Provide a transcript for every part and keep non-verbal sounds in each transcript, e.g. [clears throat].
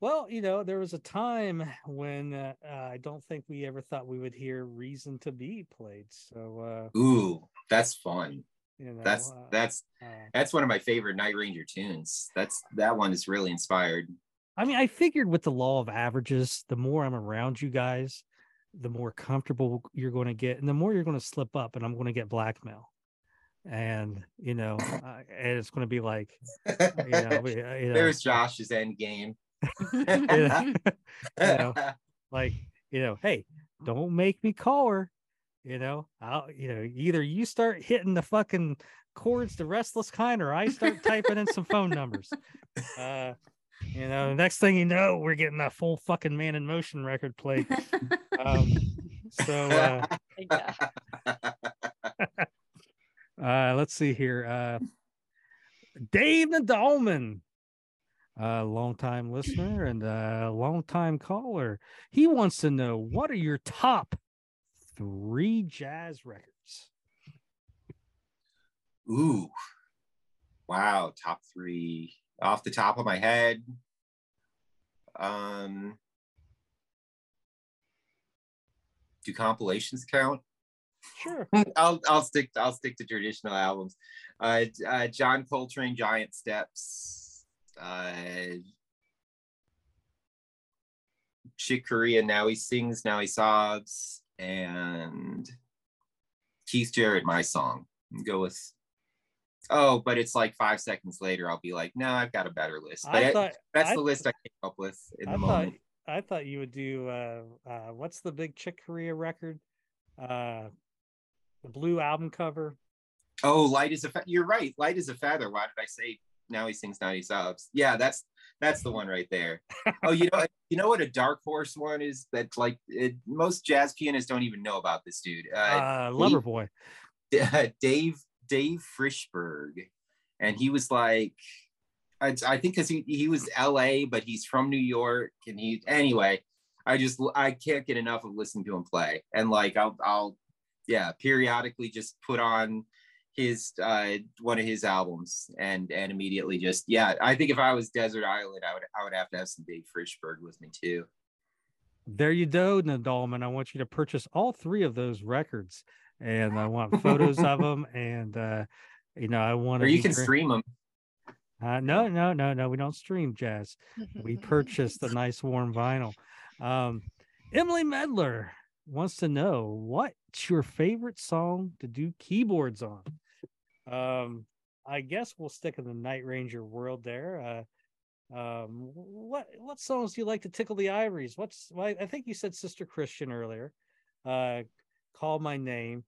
Well, you know, there was a time when uh, I don't think we ever thought we would hear "Reason to Be" played. So, uh, Ooh, that's fun. you know, That's uh, that's uh, that's one of my favorite Night Ranger tunes. That's that one is really inspired. I mean, I figured with the law of averages, the more I'm around you guys, the more comfortable you're going to get, and the more you're going to slip up, and I'm going to get blackmail. And you know, [laughs] uh, and it's going to be like, you know, [laughs] we- uh, you know, There's Josh's end game. [laughs] [laughs] you know, like, you know, hey, don't make me call her. You know, I'll, you know, either you start hitting the fucking chords, the restless kind, or I start typing in some phone numbers. Uh, you know, next thing you know, we're getting that full fucking man in motion record played. Um, so [laughs] uh, uh, let's see here. Uh, Dave Nadalman, a longtime listener and a longtime caller. He wants to know what are your top three jazz records? Ooh. Wow, top three. Off the top of my head. Um do compilations count? Sure. [laughs] I'll I'll stick I'll stick to traditional albums. Uh, uh John Coltrane, Giant Steps, uh Chick Corea, now he sings, now he sobs, and Keith Jarrett, my song. Go with oh, but it's like five seconds later, I'll be like, no, I've got a better list. But I thought that's I the list I came up with in I the thought moment. I thought you would do uh uh what's the big Chick Corea record? Uh the blue album cover. Oh, light is a fe- you're right. Light is a feather. Why did I say now he sings, now he sobs? Yeah, that's that's the one right there. [laughs] Oh, you know, you know what a dark horse one is? That like it, most jazz pianists don't even know about this dude. Uh, Uh Lover Boy. [laughs] Dave Dave Frishberg, and he was like, I, I think because he he was L.A. but he's from New York, and he anyway. I just I can't get enough of listening to him play, and like I'll I'll yeah periodically just put on his uh one of his albums and and immediately just yeah I think if I was Desert Island I would I would have to have some Dave Frishberg with me too. There you go, Nadalman. I want you to purchase all three of those records, and I want photos of [laughs] them. And uh, you know, I want Or to. you can stream them. Uh, no, no, no, no. We don't stream jazz. We purchased the nice warm vinyl. Um, Emily Medler wants to know what's your favorite song to do keyboards on. Um, I guess we'll stick in the Night Ranger world there. Uh, um, what what songs do you like to tickle the ivories? What's well, I think you said Sister Christian earlier. Uh, call my name.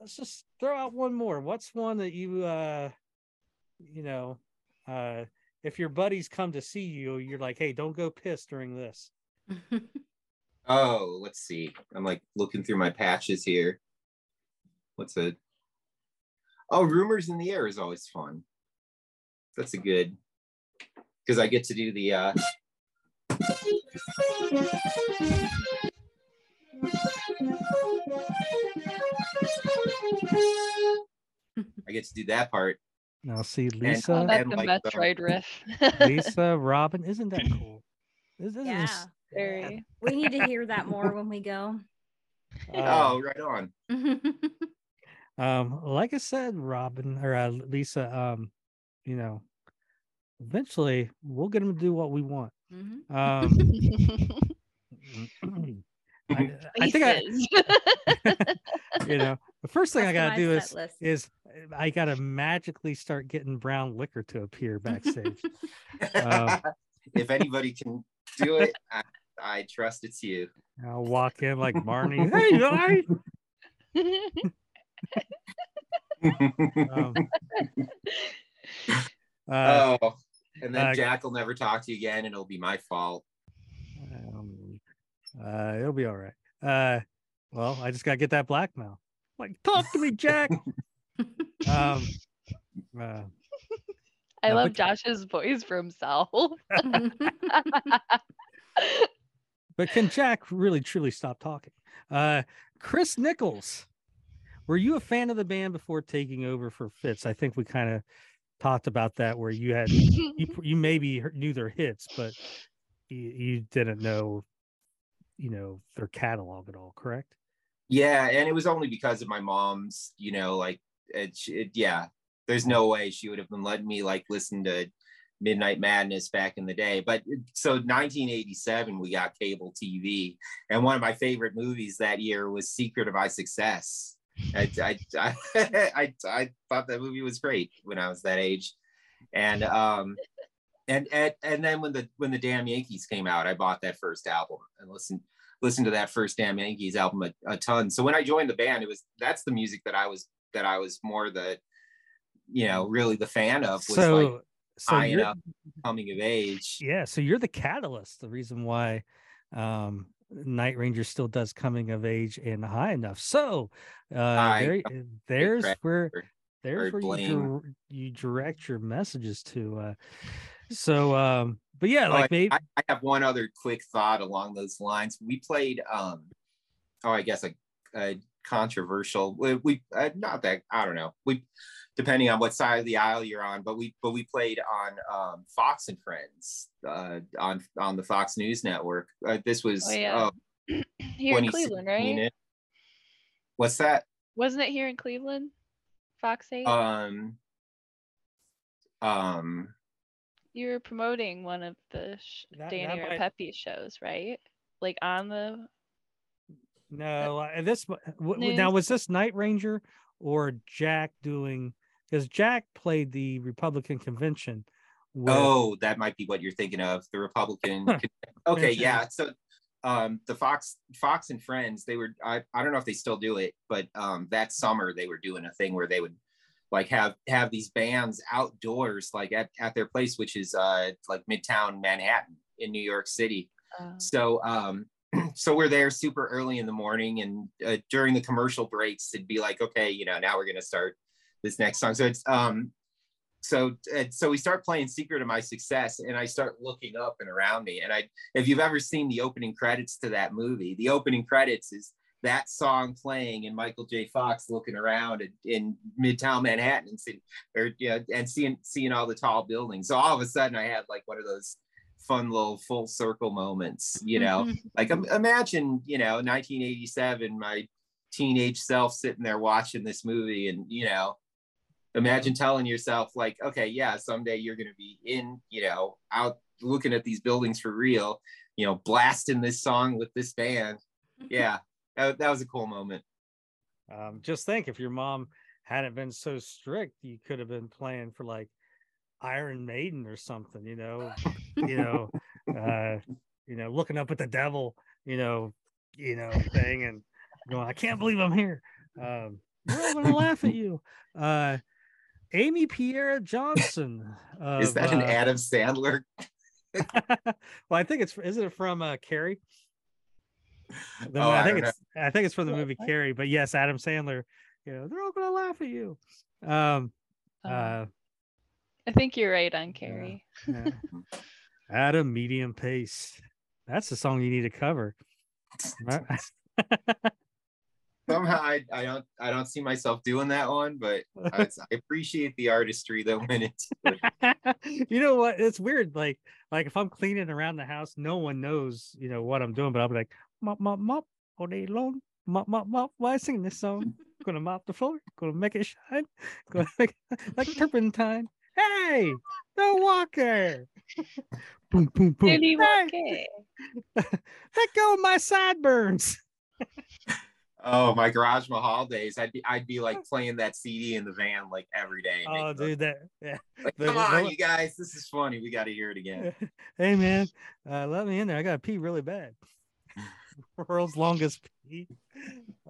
Let's just throw out one more. What's one that you uh, you know, uh, if your buddies come to see you, you're like, hey, don't go piss during this. [laughs] Oh, let's see. I'm like looking through my patches here. What's a Oh, rumors in the air is always fun. That's a good because I get to do the uh I get to do that part. Now see Oh, Lisa, that's and the like the- Metroid riff. [laughs] Lisa, Robin, isn't that cool? This, this Yeah. is, Very. We need to hear that more when we go. uh, [laughs] oh, right on. [laughs] um, like I said, Robin or uh, Lisa, um, you know, eventually we'll get them to do what we want. Mhm. Um, [laughs] [clears throat] I, [laughs] I think I, [laughs] you know, the first thing I gotta do is list. is I gotta magically start getting brown liquor to appear backstage. Um, if anybody can do it, I, I trust it's you. I'll walk in like Barney. Hey, guys. Um, [laughs] uh, oh, and then uh, Jack will never talk to you again, and it'll be my fault. um, uh, it'll be all right. Uh, well, I just gotta get that blackmail. Like, talk to me, Jack. [laughs] um, uh, I love but- Josh's voice for himself. [laughs] but can Jack really truly stop talking? Uh, Chris Nichols, were you a fan of the band before taking over for Fitz? I think we kind of talked about that, where you had you [laughs] you maybe knew their hits, but you, you didn't know, you know, their catalog at all, correct? Yeah, and it was only because of my mom's, you know, like it, it yeah. There's no way she would have been letting me like listen to Midnight Madness back in the day. But uh, so 1987, we got cable TV, and one of my favorite movies that year was Secret of My Success. I I, I, [laughs] I, I thought that movie was great when I was that age, and um, and and and then when the when the Damn Yankees came out, I bought that first album and listened listened to that first Damn Yankees album a, a ton. So when I joined the band, it was that's the music that I was that I was more the you know really the fan of was so like so high you're, enough coming of age. yeah, so you're the catalyst, the reason why um Night Ranger still does coming of age and high enough. So uh I- there, [laughs] there's where there's where you, dir- you direct your messages to uh so um but yeah Oh, like I- maybe I, I have one other quick thought along those lines. We played, um, oh, I guess a, a controversial. We, we uh, not that I don't know. We depending on what side of the aisle you're on, but we but we played on um, Fox and Friends uh, on on the Fox News Network. Uh, this was Oh, yeah. uh, [clears throat] here in Cleveland, right? it- What's that? Wasn't it here in Cleveland? Fox 8? Um, um, you were promoting one of the sh- That- Danny that might- Rapepi shows, right? Like on the no uh, this w- w- now was this Night Ranger or Jack doing because Jack played the Republican convention with, Oh, that might be what you're thinking of. The Republican. [laughs] okay, yeah. So um the Fox Fox and Friends, they were I, I don't know if they still do it, but um that summer they were doing a thing where they would like have have these bands outdoors like at, at their place, which is uh like midtown Manhattan in New York City. uh, So um [clears throat] so we're there super early in the morning and uh, during the commercial breaks it'd be like okay you know now we're going to start this next song. So it's um so so we start playing secret of my success and i start looking up and around me and i if you've ever seen the opening credits to that movie the opening credits is that song playing and michael j. Fox looking around in, in midtown manhattan and seeing or yeah and seeing seeing all the tall buildings. So all of a sudden i had like one of those fun little full circle moments you know? Like im- imagine you know 1987 my teenage self sitting there watching this movie and you know imagine telling yourself like okay yeah someday you're going to be in you know out looking at these buildings for real you know blasting this song with this band [laughs] yeah that, that was a cool moment Um, just think if your mom hadn't been so strict, you could have been playing for like Iron Maiden or something, you know, you know, [laughs] uh, you know, looking up at the devil, you know, you know, thing and going, I can't believe I'm here. Um, we're all gonna laugh at you. Uh Amy Pierre Johnson. [laughs] is that an uh, adam sandler [laughs] well, I think it's is it from uh Carrie? The- Oh, I I think don't it's I think it's from the movie what? Carrie, but yes, Adam Sandler. You know, they're all gonna laugh at you. Um, uh, uh, I think you're right on Carrie. yeah. [laughs] at a medium pace. That's the song you need to cover. Right? Somehow I, I don't i don't see myself doing that one but I, I appreciate the artistry that went into it [laughs] you know what? It's weird. Like, like if I'm cleaning around the house, no one knows, you know, what I'm doing. But I'll be like, mop, mop, mop, all day long, mop, mop, mop. Why I sing this song? Gonna mop the floor. Gonna make it shine. Gonna [laughs] make like turpentine. Hey, the Walker. boom, boom, boom. Hey, Walker. [laughs] let go of my sideburns. Oh my garaj mahal days i'd be i'd be like playing that cd in the van like every day Oh, dude, that yeah. [laughs] Like, come the- on, the- you guys, this is funny. We got to hear it again. [laughs] hey man, uh, let me in there. I gotta pee really bad. [laughs] World's longest pee.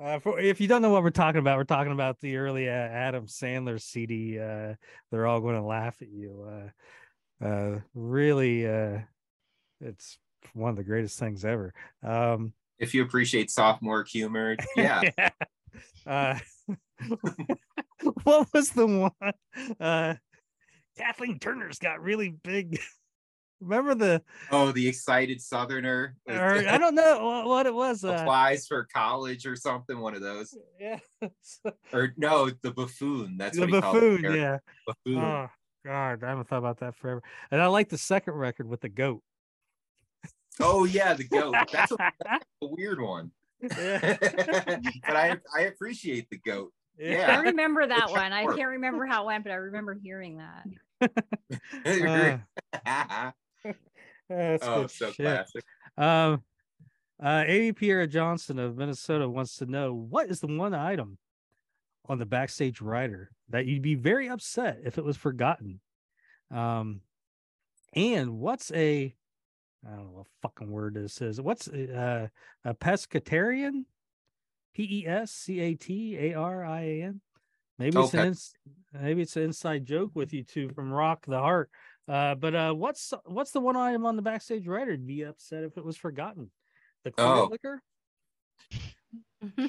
Uh, for, if you don't know what we're talking about, we're talking about the early uh, Adam Sandler CD. Uh, They're all going to laugh at you. Uh, uh, really, uh, it's one of the greatest things ever. Um, If you appreciate sophomore humor, yeah. [laughs] uh, [laughs] what was the one? Uh, Kathleen Turner's got really big. [laughs] Remember the? Oh, the excited Southerner Or, I don't know what, it was. Uh, applies for college or something. One of those, yeah, or no, the buffoon. That's the what he called it, buffoon. Yeah. Buffoon. Oh God, I haven't thought about that forever. And I like the second record with the goat. Oh yeah, the goat. That's a, that's [laughs] a weird one. Yeah. [laughs] but I I appreciate the goat. Yeah. I remember that It's one. I can't remember how it went, but I remember hearing that. [laughs] Uh, that's oh, good so shit. classic. Um, uh, Amy Pierre Johnson of Minnesota wants to know what is the one item on the backstage rider that you'd be very upset if it was forgotten? Um, and what's a I don't know what fucking word this is. What's uh, a pescatarian? P E S C A T A R I A N. Maybe it's an Okay. ins- maybe it's an inside joke with you two from Rock the Heart. Uh, but uh, what's what's the one item on the backstage rider? to be upset if it was forgotten. The clear Oh. liquor.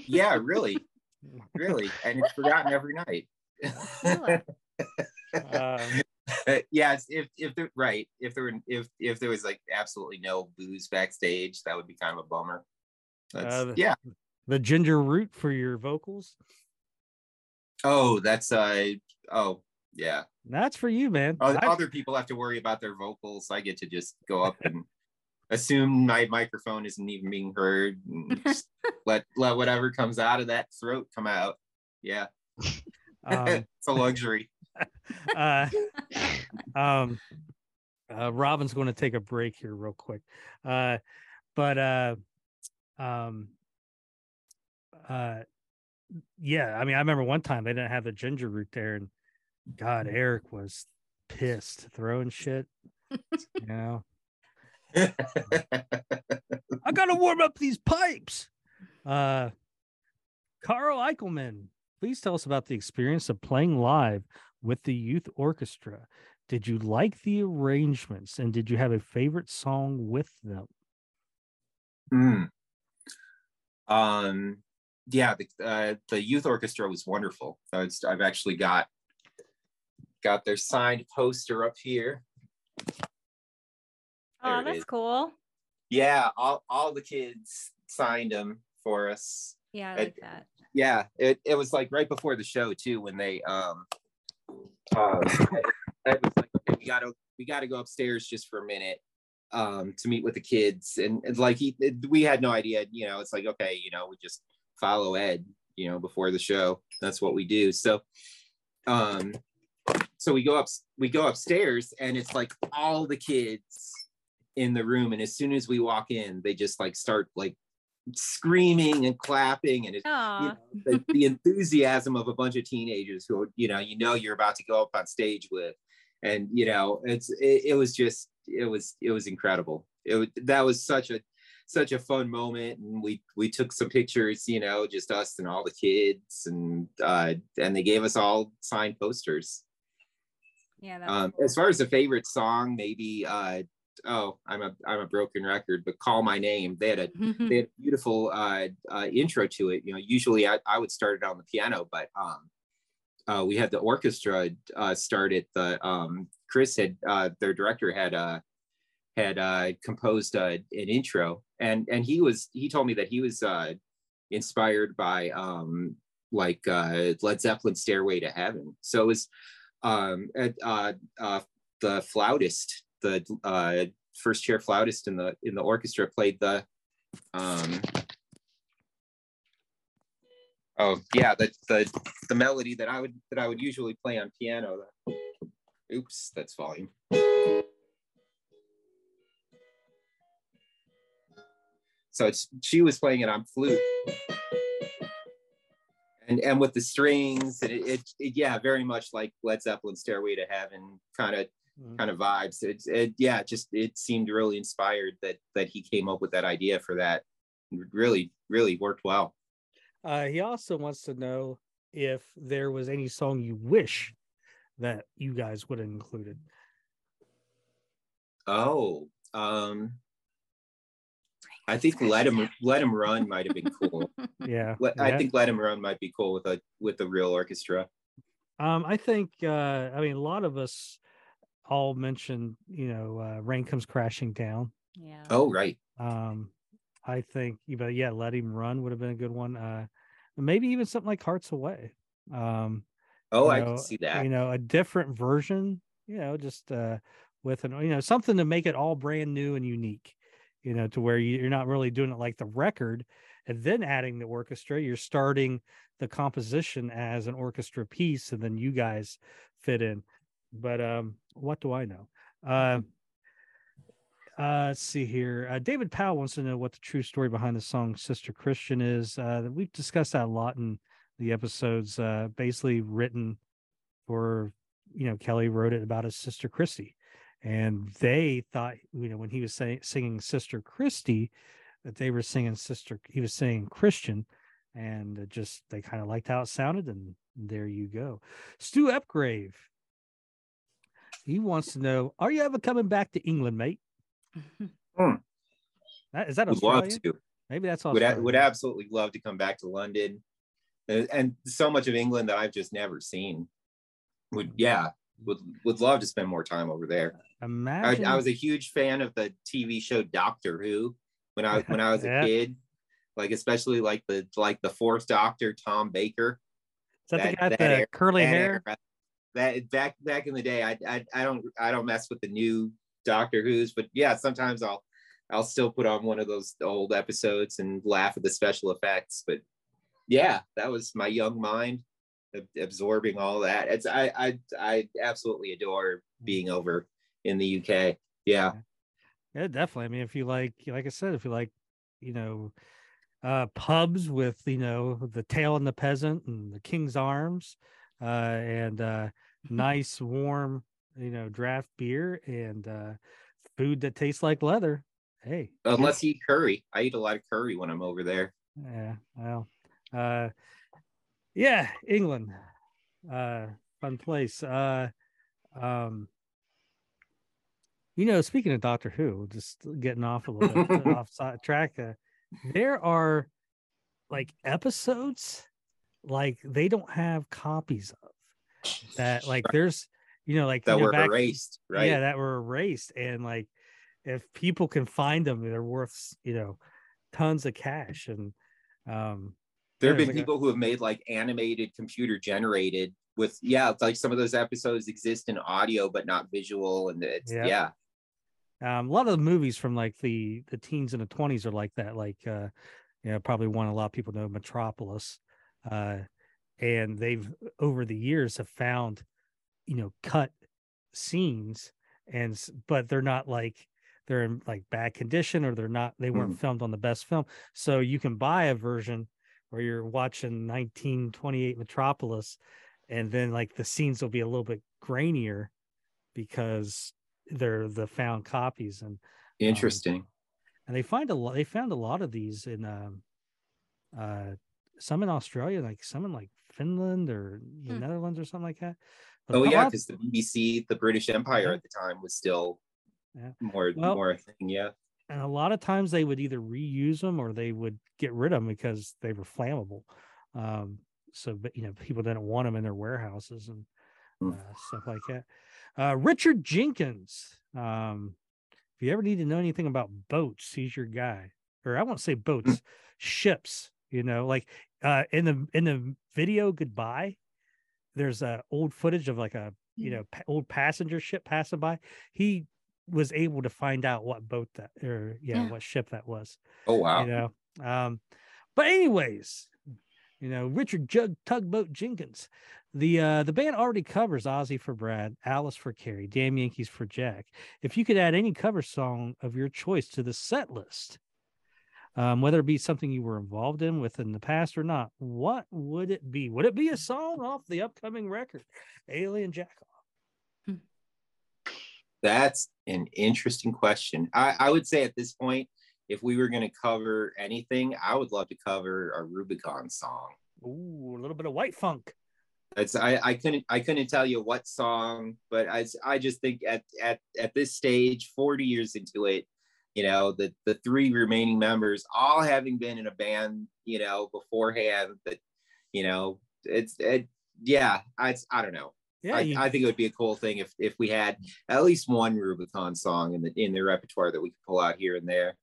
Yeah, [laughs] really, really, and it's forgotten every night. Tequila. [laughs] Yeah, if if they're right, if there were if if there was like absolutely no booze backstage, that would be kind of a bummer. That's, Uh, the- yeah. the ginger root for your vocals. Oh, that's uh. Oh, yeah. That's for you, man. O- I- Other people have to worry about their vocals. I get to just go up and assume my microphone isn't even being heard. And [laughs] just let let whatever comes out of that throat come out. Yeah, [laughs] um, it's a luxury. [laughs] uh, um, uh, Robin's going to take a break here real quick. Uh, but uh, um, uh, yeah, I mean, I remember one time they didn't have the ginger root there, and God, Eric was pissed, throwing shit. You know, [laughs] I gotta warm up these pipes. Uh, Carl Eichelman, please tell us about the experience of playing live with the youth orchestra. Did you like the arrangements and did you have a favorite song with them? Hmm. Um, yeah, the uh, the youth orchestra was wonderful. I've actually got got their signed poster up here. There Oh, it that's cool. Yeah, all all the kids signed them for us. Yeah, I It- like that. Yeah, it, it was like right before the show too when they um uh, [laughs] it was like okay, we gotta we gotta go upstairs just for a minute um to meet with the kids. And, and like he we had no idea you know it's like okay you know we just follow ed you know before the show. That's what we do. So um so we go up we go upstairs and it's like all the kids in the room. And as soon as we walk in they just like start like screaming and clapping and it, Oh, the, the enthusiasm of a bunch of teenagers who you know you know you're about to go up on stage with and you know it's it, it was just it was it was incredible it was that was such a such a fun moment and we we took some pictures you know just us and all the kids and uh and they gave us all signed posters yeah. Um cool. as far as the favorite song maybe uh oh i'm a i'm a broken record but call my name they had a they had [laughs] a beautiful uh, uh, intro to it. You know, usually I, I would start it on the piano, but um, uh, we had the orchestra uh, start it. The um, Chris had uh, their director had uh, had uh, composed uh, an intro, and and he was he told me that he was uh, inspired by um, like uh, Led Zeppelin "Stairway to Heaven." So it was um, at, uh, uh, the flautist, the uh, first chair flautist in the in the orchestra played the um oh yeah the the the melody that i would that i would usually play on piano oops that's volume. So she was playing it on flute. And and with the strings and it, it, it yeah very much like led zeppelin stairway to heaven kind of Mm. kind of vibes. It's it, yeah, just it seemed really inspired that that he came up with that idea for that. It Really, really worked well. Uh, he also wants to know if there was any song you wish that you guys would have included. Oh, um, I think let him let him run might have been cool. [laughs] Yeah, Let, I yeah. think let him run might be cool with a with the real orchestra. Um, I think uh, I mean a lot of us all mentioned, you know, uh, rain comes crashing down. yeah. Oh right, Um, I think, but yeah, let him run would have been a good one. Uh, maybe even something like Hearts Away. Um, oh you I know, can see that. You know, a different version. You know, just uh, with an you know something to make it all brand new and unique. you know, to where you're not really doing it like the record and then adding the orchestra. You're starting the composition as an orchestra piece, and then you guys fit in. But um, what do I know? Uh, uh, let's see here. Uh, David Powell wants to know what the true story behind the song "Sister Christian" is. Uh, we've discussed that a lot in the episodes. Uh, basically, written for you know Kelly wrote it about his sister Christy, and they thought you know when he was saying singing Sister Christy that they were singing Sister. He was saying Christian, and just they kind of liked how it sounded, and there you go. Stu Upgrave. He wants to know: Are you ever coming back to England, mate? That, is that Would love to. Maybe that's Would a- would absolutely love to come back to London, Uh, and so much of England that I've just never seen. Would yeah, would would love to spend more time over there. I, Imagine. I was a huge fan of the TV show Doctor Who when I when I was a [laughs] kid, like especially like the like the fourth Doctor Tom Baker. is that, the guy with that the curly that hair? That back back in the day, I, I I don't I don't mess with the new Doctor Who's, but yeah, sometimes I'll I'll still put on one of those old episodes and laugh at the special effects. But yeah, that was my young mind absorbing all that. It's I I I absolutely adore being over in the UK. Yeah, Yeah, definitely. I mean, if you like, like I said, if you like, you know, uh, pubs with, you know, the tail and the peasant and the King's Arms, uh, and uh, nice, warm, you know, draft beer and uh, food that tastes like leather. Hey, unless you eat curry, I eat a lot of curry when I'm over there. yeah, well, uh, yeah, England, uh, fun place. Uh, um, you know, speaking of Doctor Who, just getting off a little bit [laughs] off track, uh, there are like episodes like they don't have copies of that. Like [laughs] there's, you know, like That you know, were back- erased, right? yeah, that were erased, and like if people can find them, they're worth you know tons of cash. And um, there have been it's like a- people who have made like animated computer generated with yeah it's like some of those episodes exist in audio but not visual and it's Yeah. yeah um, a lot of the movies from like the the teens and the twenties are like that. Like uh, you know, probably one a lot of people know Metropolis, uh, and they've over the years have found you know cut scenes and but they're not like they're in like bad condition or they're not they weren't filmed on the best film. So you can buy a version where you're watching 1928 metropolis and then like the scenes will be a little bit grainier because they're the found copies and interesting. and they find a lot they found a lot of these in um uh some in australia like some in like finland or the Hmm. netherlands or something like that But oh yeah because the bbc the british empire Yeah. at the time was still Yeah. more Well- more a thing yeah and a lot of times they would either reuse them or they would get rid of them because they were flammable um so but you know people didn't want them in their warehouses and Hmm. uh, stuff like that uh richard jenkins um if you ever need to know anything about boats he's your guy or i won't say boats ships you know like uh in the in the video goodbye there's a old footage of like a you Mm. know pa- old passenger ship passing by he was able to find out what boat that or yeah, Yeah. what ship that was oh wow you know um but anyways you know richard jug tugboat jenkins the uh the band already covers ozzy for brad alice for keri damn yankees for jack if you could add any cover song of your choice to the set list um, whether it be something you were involved in within the past or not, what would it be? Would it be a song off the upcoming record, Alien Jack? that's an interesting question i i would say at this point if we were going to cover anything i would love to cover a rubicon song Ooh, a little bit of white funk. It's I, I couldn't I couldn't tell you what song, but I I just think at at at this stage, 40 years into it, you know, the the three remaining members all having been in a band, you know, beforehand, that you know, it's it yeah, I I don't know. Yeah, I, you- I think it would be a cool thing if if we had at least one Rubicon song in the in the repertoire that we could pull out here and there.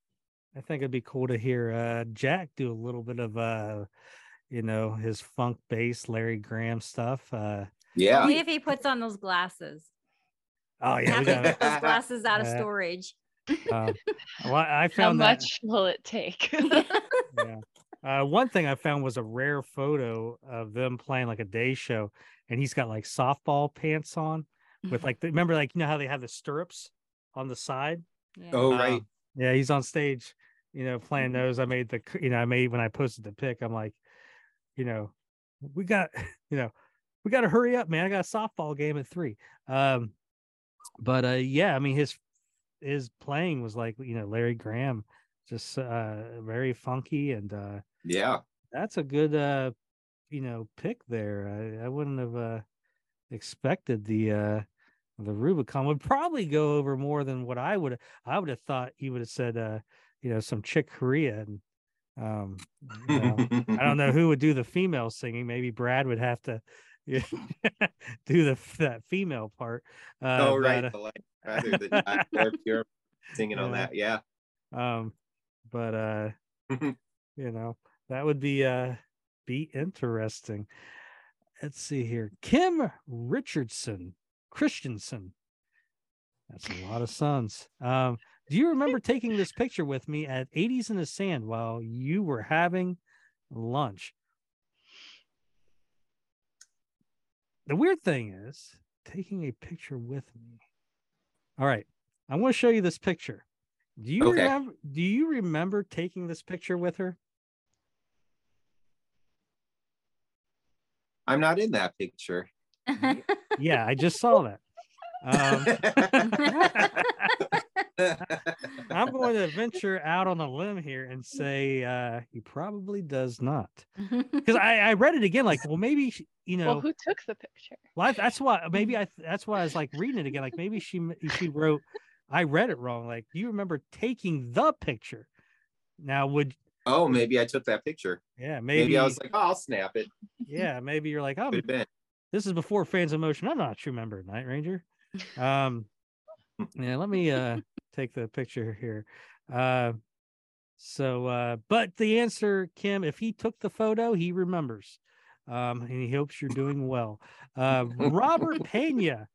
I think it'd be cool to hear uh Jack do a little bit of uh you know his funk bass Larry Graham stuff. Uh Yeah. Only if he puts on those glasses. oh yeah, we got get those glasses out of [laughs] storage. Um, well, I [laughs] How found that. much will it take? [laughs] yeah. [laughs] Uh, one thing I found was a rare photo of them playing like a day show, and he's got like softball pants on with like the, remember like you know how they have the stirrups on the side. Yeah. Oh Um, right. yeah, he's on stage, you know, playing those. I made the you know I made when I posted the pic. I'm like, you know, we got you know we got to hurry up, man. I got a softball game at three. Um, but uh, yeah, I mean his his playing was like you know Larry Graham, just uh very funky and uh Yeah. that's a good uh you know pick there i, I wouldn't have uh expected the uh the rubicon would probably go over more than what i would i would have thought he would have said uh you know some chick corea and um you know, i don't know [laughs] who would do the female singing maybe brad would have to yeah, [laughs] do the that female part uh oh but, right. uh, the light [laughs] rather than not pure, pure singing on that. Yeah. um but uh [laughs] you know that would be uh be interesting let's see here kim richardson christensen that's a lot of sons um do you remember taking this picture with me at 80s in the sand while you were having lunch the weird thing is taking a picture with me all right i want to show you this picture do you Okay. remember do you remember taking this picture with her I'm not in that picture. [laughs] yeah i just saw that um, [laughs] [laughs] i'm going to [laughs] venture out on a limb here and say uh he probably does not [laughs] because I, I read it again like well maybe she- you know well, who took the picture? well, I- that's why maybe [laughs] i that's why i was like reading it again like maybe she she wrote i read it wrong like do you remember taking the picture now would oh, maybe I took that picture. yeah Maybe, maybe, I was like, oh, I'll snap it. yeah maybe you're like oh Could have been. this is before fans of motion i'm not a true member of night ranger um yeah let me uh take the picture here uh so uh but the answer kim if he took the photo he remembers um and he hopes you're doing well uh robert [laughs] pena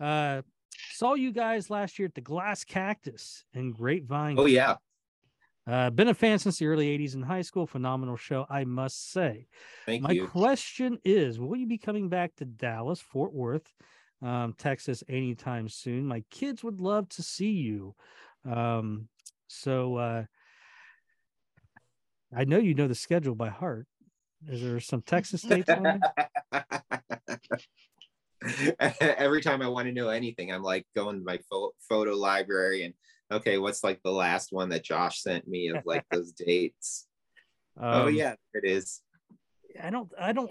uh saw you guys last year at the glass cactus in grapevine Oh yeah. uh been a fan since the early 80s in high school phenomenal show i must say Thank you. my you. question is Will you be coming back to Dallas, Fort Worth, um, Texas anytime soon? My kids would love to see you. Um, so uh, I know you know the schedule by heart. Is there some Texas [laughs] dates on? Every time I want to know anything, I'm like going to my pho- photo library and okay, what's like the last one that Josh sent me of like [laughs] those dates? oh Um, yeah, it is. I don't. I don't.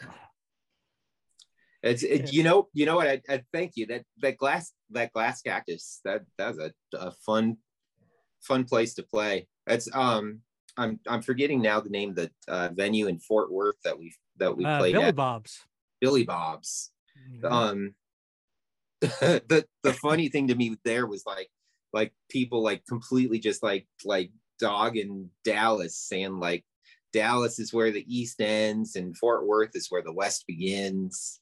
It's it, you know you know what I, I thank you that that glass that glass cactus that that's a, a fun fun place to play. It's um I'm I'm forgetting now the name of the uh, venue in Fort Worth that we that we Uh, played Billy at Bob's. Billy Bob's. Mhm. um [laughs] the the funny thing to me there was like like people like completely just like like dogging Dallas saying like Dallas is where the east ends and Fort Worth is where the west begins.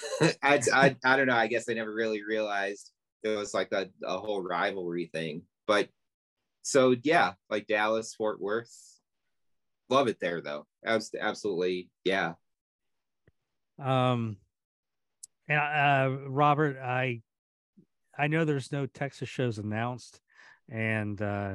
[laughs] I, I I don't know. I guess I never really realized it was like a, a whole rivalry thing. But so yeah, like Dallas, Fort Worth. Love it there though. Abs- absolutely. Yeah. Um, and uh, Robert, I I know there's no Texas shows announced, and uh,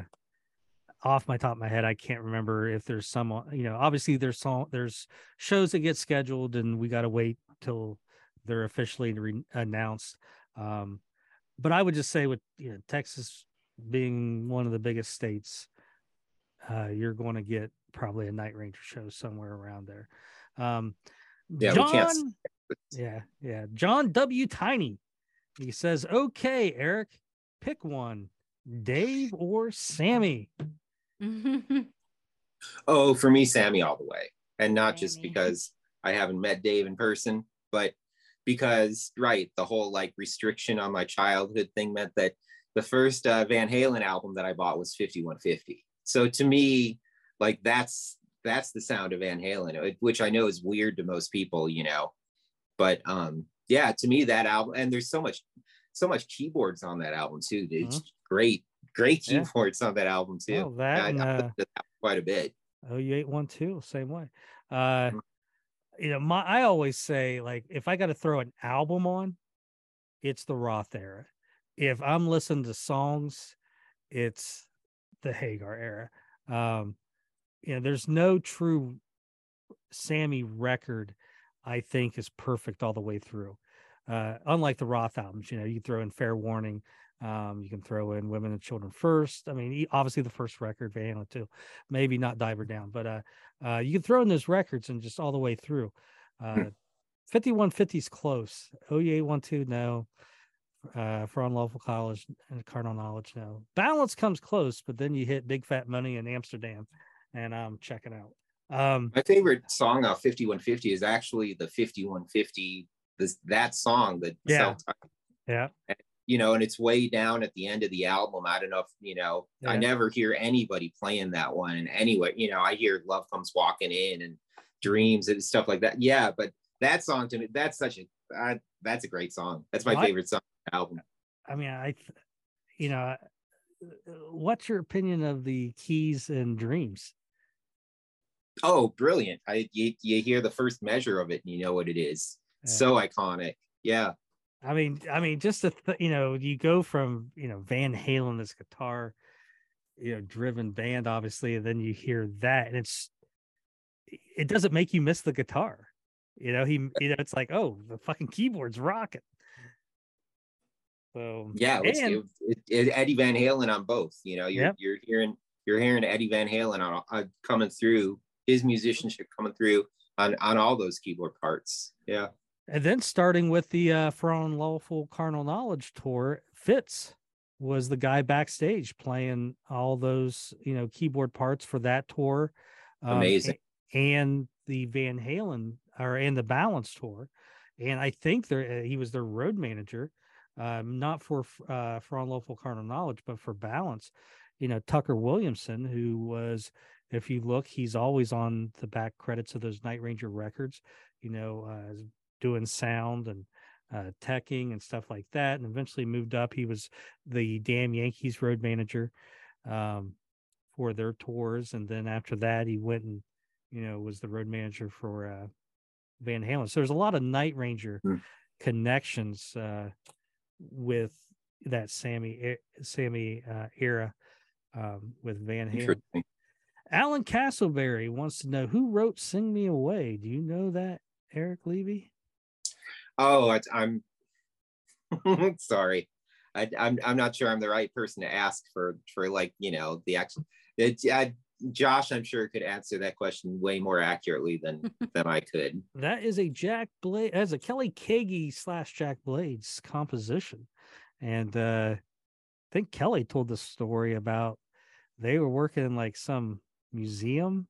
off my top of my head, I can't remember if there's some. You know, obviously there's some there's shows that get scheduled, and we got to wait till they're officially re- announced. Um, but I would just say with you know Texas being one of the biggest states, uh, you're going to get probably a Night Ranger show somewhere around there. Um, Yeah, we can't John, [laughs] yeah, yeah. John W. Tiny. He says, okay, Eric, pick one. Dave or Sammy? [laughs] Oh, for me, Sammy all the way. And not just because I haven't met Dave in person, but because, right, the whole like restriction on my childhood thing meant that the first uh, Van Halen album that I bought was 5150. So to me, like that's that's the sound of Van Halen, which I know is weird to most people, you know. But um yeah, to me that album and there's so much so much keyboards on that album too. It's great great Yeah. keyboards on that album too. Oh, that I, and, uh, to that quite a bit. Oh, you eight one two, same way. Uh, Mm. You know, my I always say like if I got to throw an album on, it's the Roth era. If I'm listening to songs, it's the Hagar era. Um, you know, there's no true Sammy record I think is perfect all the way through. Uh, unlike the Roth albums, you know, you throw in Fair Warning, um, you can throw in Women and Children First. I mean, obviously the first record, Van Halen too, maybe not Diver Down, but uh, uh, you can throw in those records and just all the way through. Uh, [clears throat] 5150 is close. OU812, no. Uh, for unlawful college and carnal knowledge, no. Balance comes close, but then you hit Big Fat Money in Amsterdam, and I'm checking out. Um, My favorite song off 5150 is actually the 5150. This that song that Yeah. yeah, you know, and it's way down at the end of the album. I don't know if you know. I never hear anybody playing that one. And anyway, you know, I hear "Love Comes Walking In" and "Dreams" and stuff like that. Yeah, but that song to me, that's such a I, that's a great song. That's my Well, favorite song album. I mean, I, you know, what's your opinion of the keys and dreams? Oh, brilliant! I you, you hear the first measure of it and you know what it is. Yeah. So iconic. Yeah. I mean, I mean, just to th- you know, you go from you know Van Halen, this guitar, you know, driven band, obviously, and then you hear that, and it's it doesn't make you miss the guitar. You know, he, you know, it's like, oh, the fucking keyboard's rocking. So Yeah, it was, and- it, it, it- Eddie Van Halen on both. You know, you're Yep. you're hearing you're hearing Eddie Van Halen on, on uh, coming through his musicianship coming through on on all those keyboard parts. Yeah, And then starting with the uh, For Unlawful Carnal Knowledge tour, Fitz was the guy backstage playing all those, you know, keyboard parts for that tour. um, Amazing. and the Van Halen or and the Balance tour. And I think there uh, he was their road manager, um, not for uh, for Unlawful Carnal Knowledge, but for Balance. You know, Tucker Williamson, who was, if you look, he's always on the back credits of those Night Ranger records. You know, uh, doing sound and uh, teching and stuff like that. And eventually moved up. He was the Damn Yankees road manager um, for their tours. And then after that, he went and, you know, was the road manager for uh, Van Halen. So there's a lot of Night Ranger Hmm. connections uh, with that Sammy Sammy uh, era um, with Van Halen. Alan Castleberry wants to know who wrote "Sing Me Away." Do you know that, Eric Levy? Oh, I, I'm [laughs] sorry. I, I'm I'm not sure I'm the right person to ask for for like you know the actual. It, I, Josh, I'm sure could answer that question way more accurately than [laughs] than I could. That is a Jack Blade, as a Kelly Keagy slash Jack Blades composition, and uh, I think Kelly told the story about they were working in like some museum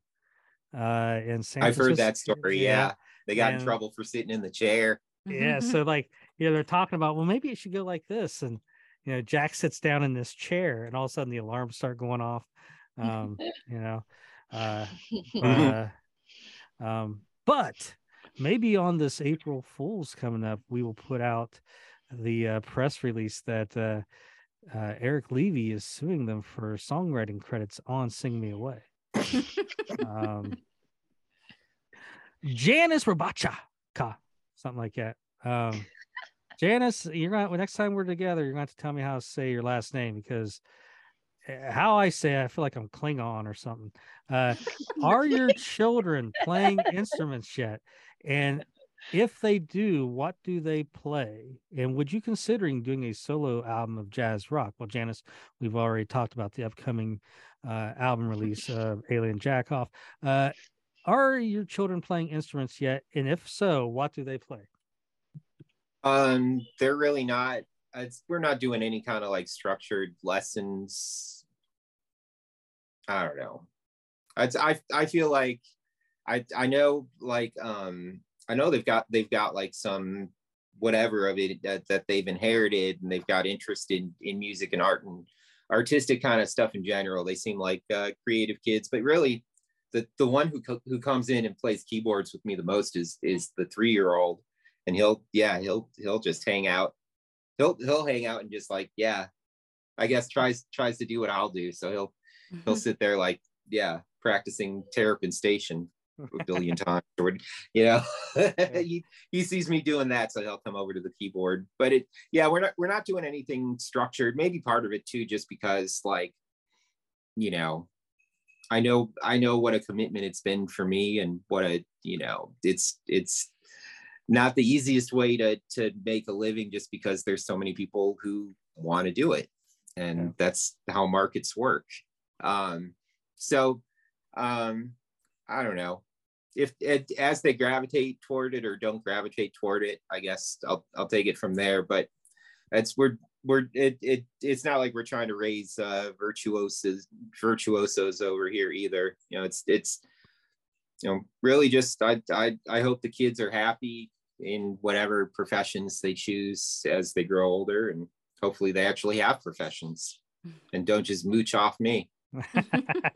uh in San I've heard that story. Yeah, they got in trouble for sitting in the chair. Yeah so like you know they're talking about well maybe it should go like this and you know jack sits down in this chair and all of a sudden the alarms start going off um [laughs] you know uh, uh um but maybe on this april fools coming up we will put out the uh, press release that uh, uh eric levy is suing them for songwriting credits on sing me away. [laughs] Um Janice Rabacha, ka, something like that. Um, Janice, you're going next time we're together, you're going to have to tell me how to say your last name because uh, how I say it, I feel like I'm Klingon or something. Uh, are your [laughs] children playing instruments yet? And if they do, what do they play? And would you considering doing a solo album of jazz rock? Well, Janice, we've already talked about the upcoming uh, album release of Alien Jackoff. Uh, are your children playing instruments yet? And if so, what do they play? Um, they're really not. It's, we're not doing any kind of like structured lessons. I don't know. It's, I I feel like I I know like um I know they've got they've got like some whatever of it that, that they've inherited and they've got interest in in music and art and artistic kind of stuff in general. They seem like uh, creative kids, but really the the one who co- who comes in and plays keyboards with me the most is is the three year old and he'll yeah he'll he'll just hang out. He'll he'll hang out and just like yeah I guess tries tries to do what I'll do. So he'll he'll [laughs] sit there like, yeah, practicing Terrapin Station a billion times or you know? [laughs] He, he sees me doing that so he'll come over to the keyboard. But it yeah we're not we're not doing anything structured. Maybe part of it too just because like you know i know i know what a commitment it's been for me and what a you know it's it's not the easiest way to to make a living just because there's so many people who want to do it and yeah. that's how markets work um so um I don't know if it, as they gravitate toward it or don't gravitate toward it. I guess I'll I'll take it from there. But it's we're we're it, it it's not like we're trying to raise uh, virtuosos virtuosos over here either. You know, it's it's you know really just I I I hope the kids are happy in whatever professions they choose as they grow older and hopefully they actually have professions and don't just mooch off me. [laughs]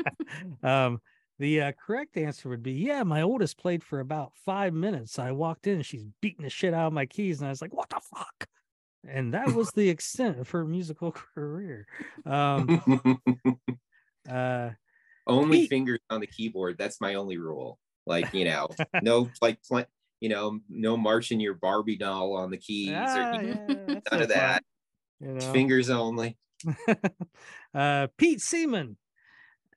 [laughs] um the uh, correct answer would be, yeah, my oldest played for about five minutes. I walked in and she's beating the shit out of my keys. And I was like, what the fuck? And that was the extent of her musical [laughs] career. Um, [laughs] uh, only he, fingers on the keyboard. That's my only rule. Like, you know, [laughs] no, like, pl- you know, no marching your Barbie doll on the keys ah, or yeah, none of that. You know? Fingers only. uh, Pete Seaman.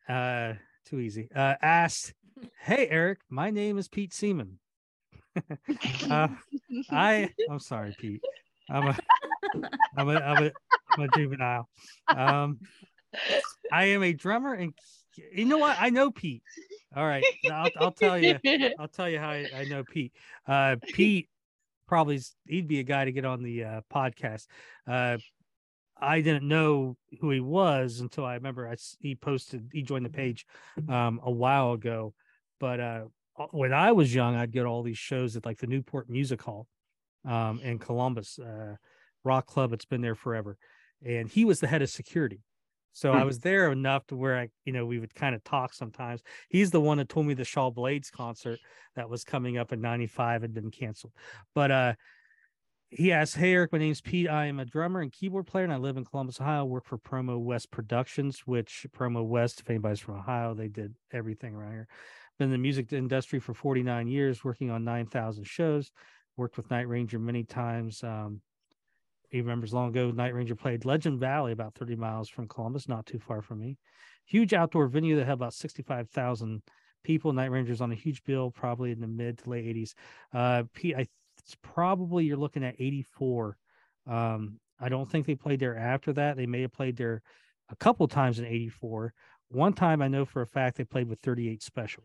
Uh, too easy. Uh, asked, "Hey Eric, my name is Pete Seaman. uh, I I'm sorry, Pete. I'm a I'm a I'm a, I'm a juvenile. Um, I am a drummer, and you know what? I know Pete. All right, I'll, I'll tell you. [laughs] I'll tell you how I, I know Pete. Uh, Pete probably he'd be a guy to get on the uh, podcast. Uh, I didn't know who he was until I remember I, he posted, he joined the page um, a while ago. But uh, when I was young, I'd get all these shows at like the Newport Music Hall um, in Columbus, uh, rock club. It's been there forever. And he was the head of security. So hmm. I was there enough to where I, you know, we would kind of talk sometimes. He's the one that told me the Shaw Blades concert that was coming up in 95 had been canceled. But uh he asks, Hey Eric, my name's Pete. I am a drummer and keyboard player, and I live in Columbus, Ohio. I work for Promo West Productions, which Promo West, if anybody's from Ohio, they did everything around here. Been in the music industry for 49 years, working on 9,000 shows. Worked with Night Ranger many times. Um, he remembers long ago, Night Ranger played Legend Valley, about 30 miles from Columbus, not too far from me. Huge outdoor venue that had about 65,000 people. Night Rangers on a huge bill, probably in the mid to late 80s. Uh, Pete, I it's probably you're looking at 84. Um, I don't think they played there after that. They may have played there a couple times in 84. One time I know for a fact they played with 38 special.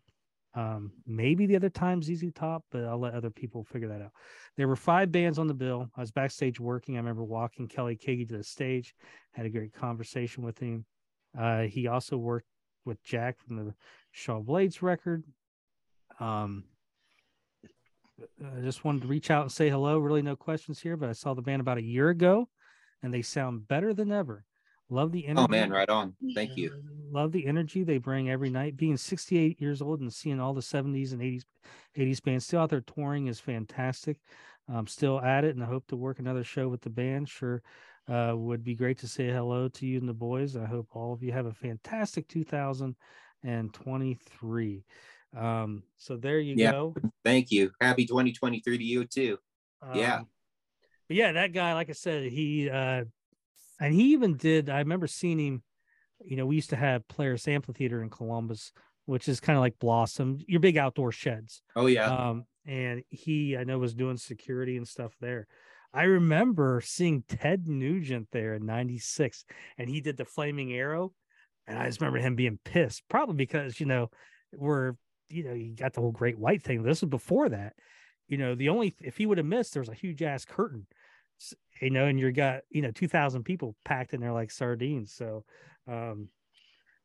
Um, maybe the other time's ZZ Top, but I'll let other people figure that out. There were five bands on the bill. I was backstage working. I remember walking Kelly Keagy to the stage, had a great conversation with him. Uh, he also worked with Jack from the Shaw Blades record. Um, I just wanted to reach out and say hello. Really, no questions here, but I saw the band about a year ago, and they sound better than ever. Love the energy. Oh man, right on. Thank you. Love the energy they bring every night. Being 68 years old and seeing all the 70s and 80s 80s bands still out there touring is fantastic. I'm still at it, and I hope to work another show with the band. Sure, uh, would be great to say hello to you and the boys. I hope all of you have a fantastic 2023. Um, so there you yeah. go. Thank you. Happy 2023 to you too. Um, yeah. But yeah, that guy, like I said, he uh and he even did I remember seeing him, you know, we used to have Polaris Amphitheater in Columbus, which is kind of like Blossom, your big outdoor sheds. Oh yeah. Um, and he I know was doing security and stuff there. I remember seeing Ted Nugent there in 96 and he did the flaming arrow. And I just remember him being pissed, probably because, you know, we're you know, you got the whole great white thing. This was before that. You know, the only if he would have missed, there was a huge ass curtain. You know, and you got you know two thousand people packed in there like sardines. So, um,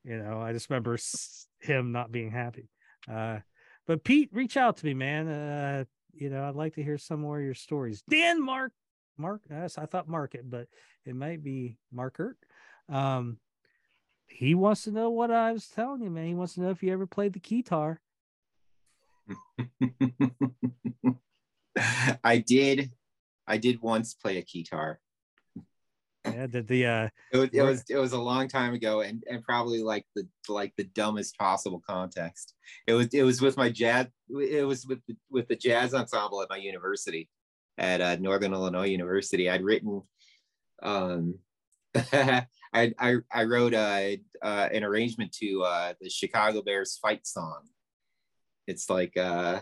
you know, I just remember him not being happy. Uh, but Pete, reach out to me, man. Uh, you know, I'd like to hear some more of your stories. Dan Mark, Mark, yes, I thought Market, but it might be Markert. Um, he wants to know what I was telling you, man. He wants to know if you ever played the guitar. [laughs] I did. I did once play a guitar. Yeah, the, the uh It was, it was it was a long time ago and and probably like the like the dumbest possible context. It was it was with my jazz it was with the, with the jazz ensemble at my university at uh, Northern Illinois University. I'd written um [laughs] I, I I wrote a uh, an arrangement to uh, the Chicago Bears fight song. It's like uh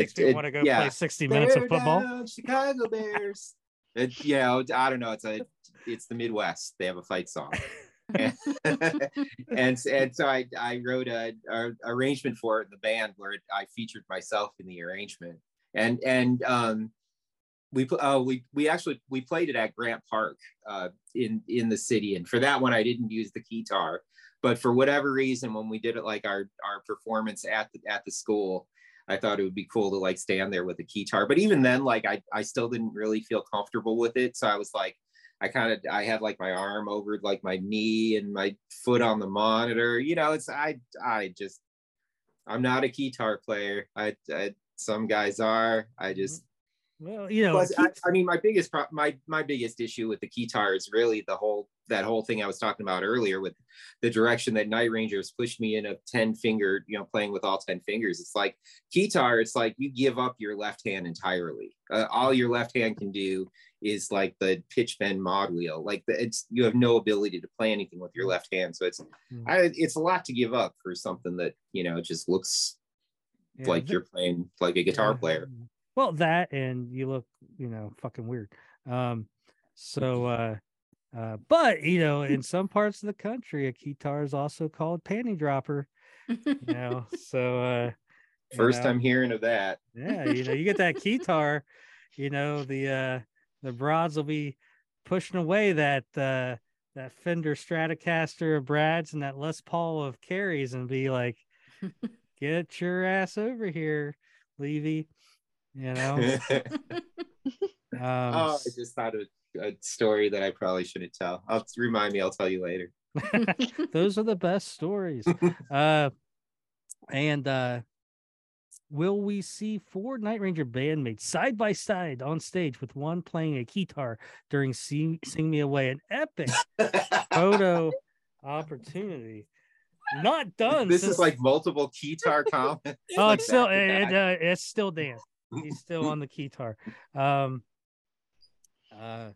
makes It- me it- want to go yeah. play 60 minutes of football. down, Chicago Bears. It, you know, I don't know. It's a it's the Midwest. They have a fight song. and, [laughs] and and so I I wrote a, a arrangement for the band where I featured myself in the arrangement and and um we put uh, we we actually we played it at Grant Park uh, in in the city and for that one I didn't use the guitar but for whatever reason when we did it like our our performance at the at the school I thought it would be cool to like stand there with a guitar but even then like I I still didn't really feel comfortable with it so I was like I kind of I had like my arm over like my knee and my foot on the monitor. You know, it's I I just I'm not a guitar player. I, I some guys are. I mm-hmm. just Well, you know, Plus, I, I mean, my biggest pro- my my biggest issue with the guitar is really the whole that whole thing I was talking about earlier with the direction that Night Rangers pushed me in of ten finger, you know, playing with all ten fingers. It's like guitar. It's like you give up your left hand entirely. Uh, all your left hand can do is like the pitch bend mod wheel. Like the, it's you have no ability to play anything with your left hand. So it's Mm. I, it's a lot to give up for something that you know just looks yeah, like the- you're playing like a guitar yeah. player. Well, that and you look, you know, fucking weird. Um, so uh uh, but you know, in some parts of the country, a guitar is also called panty dropper. You know, [laughs] so uh you First know, time hearing of that. yeah, you know, you get that guitar, you know, the uh the broads will be pushing away that uh that Fender Stratocaster of Brad's and that Les Paul of Keri's and be like, [laughs] get your ass over here, Levy. You know, [laughs] um, oh, I just thought of a story that I probably shouldn't tell. I'll remind me. I'll tell you later. [laughs] [laughs] those are the best stories. [laughs] uh, and uh, will we see four Night Ranger bandmates side by side on stage with one playing a guitar during "Sing, Sing Me Away"? An epic photo opportunity. Not done. this since- is like multiple guitar comments. oh, like it's still back it, uh, it's still Dan. He's still on the guitar. Um, uh,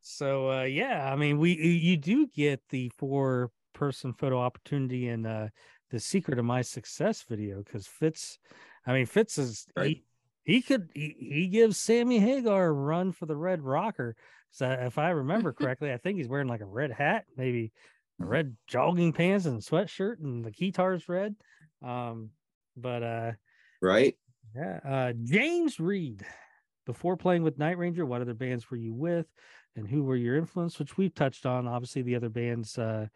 so uh, yeah, I mean, we you do get the four person photo opportunity in uh, the secret of my success video because Fitz, I mean, Fitz is Right. he, he could he, he gives Sammy Hagar a run for the red rocker. So if I remember [laughs] correctly, I think he's wearing like a red hat, maybe a red jogging pants and sweatshirt, and the guitar's red. Um, but uh, right? yeah. Uh, James Reed, before playing with Night Ranger, what other bands were you with and who were your influence? Which we've touched on. Obviously, the other bands, uh,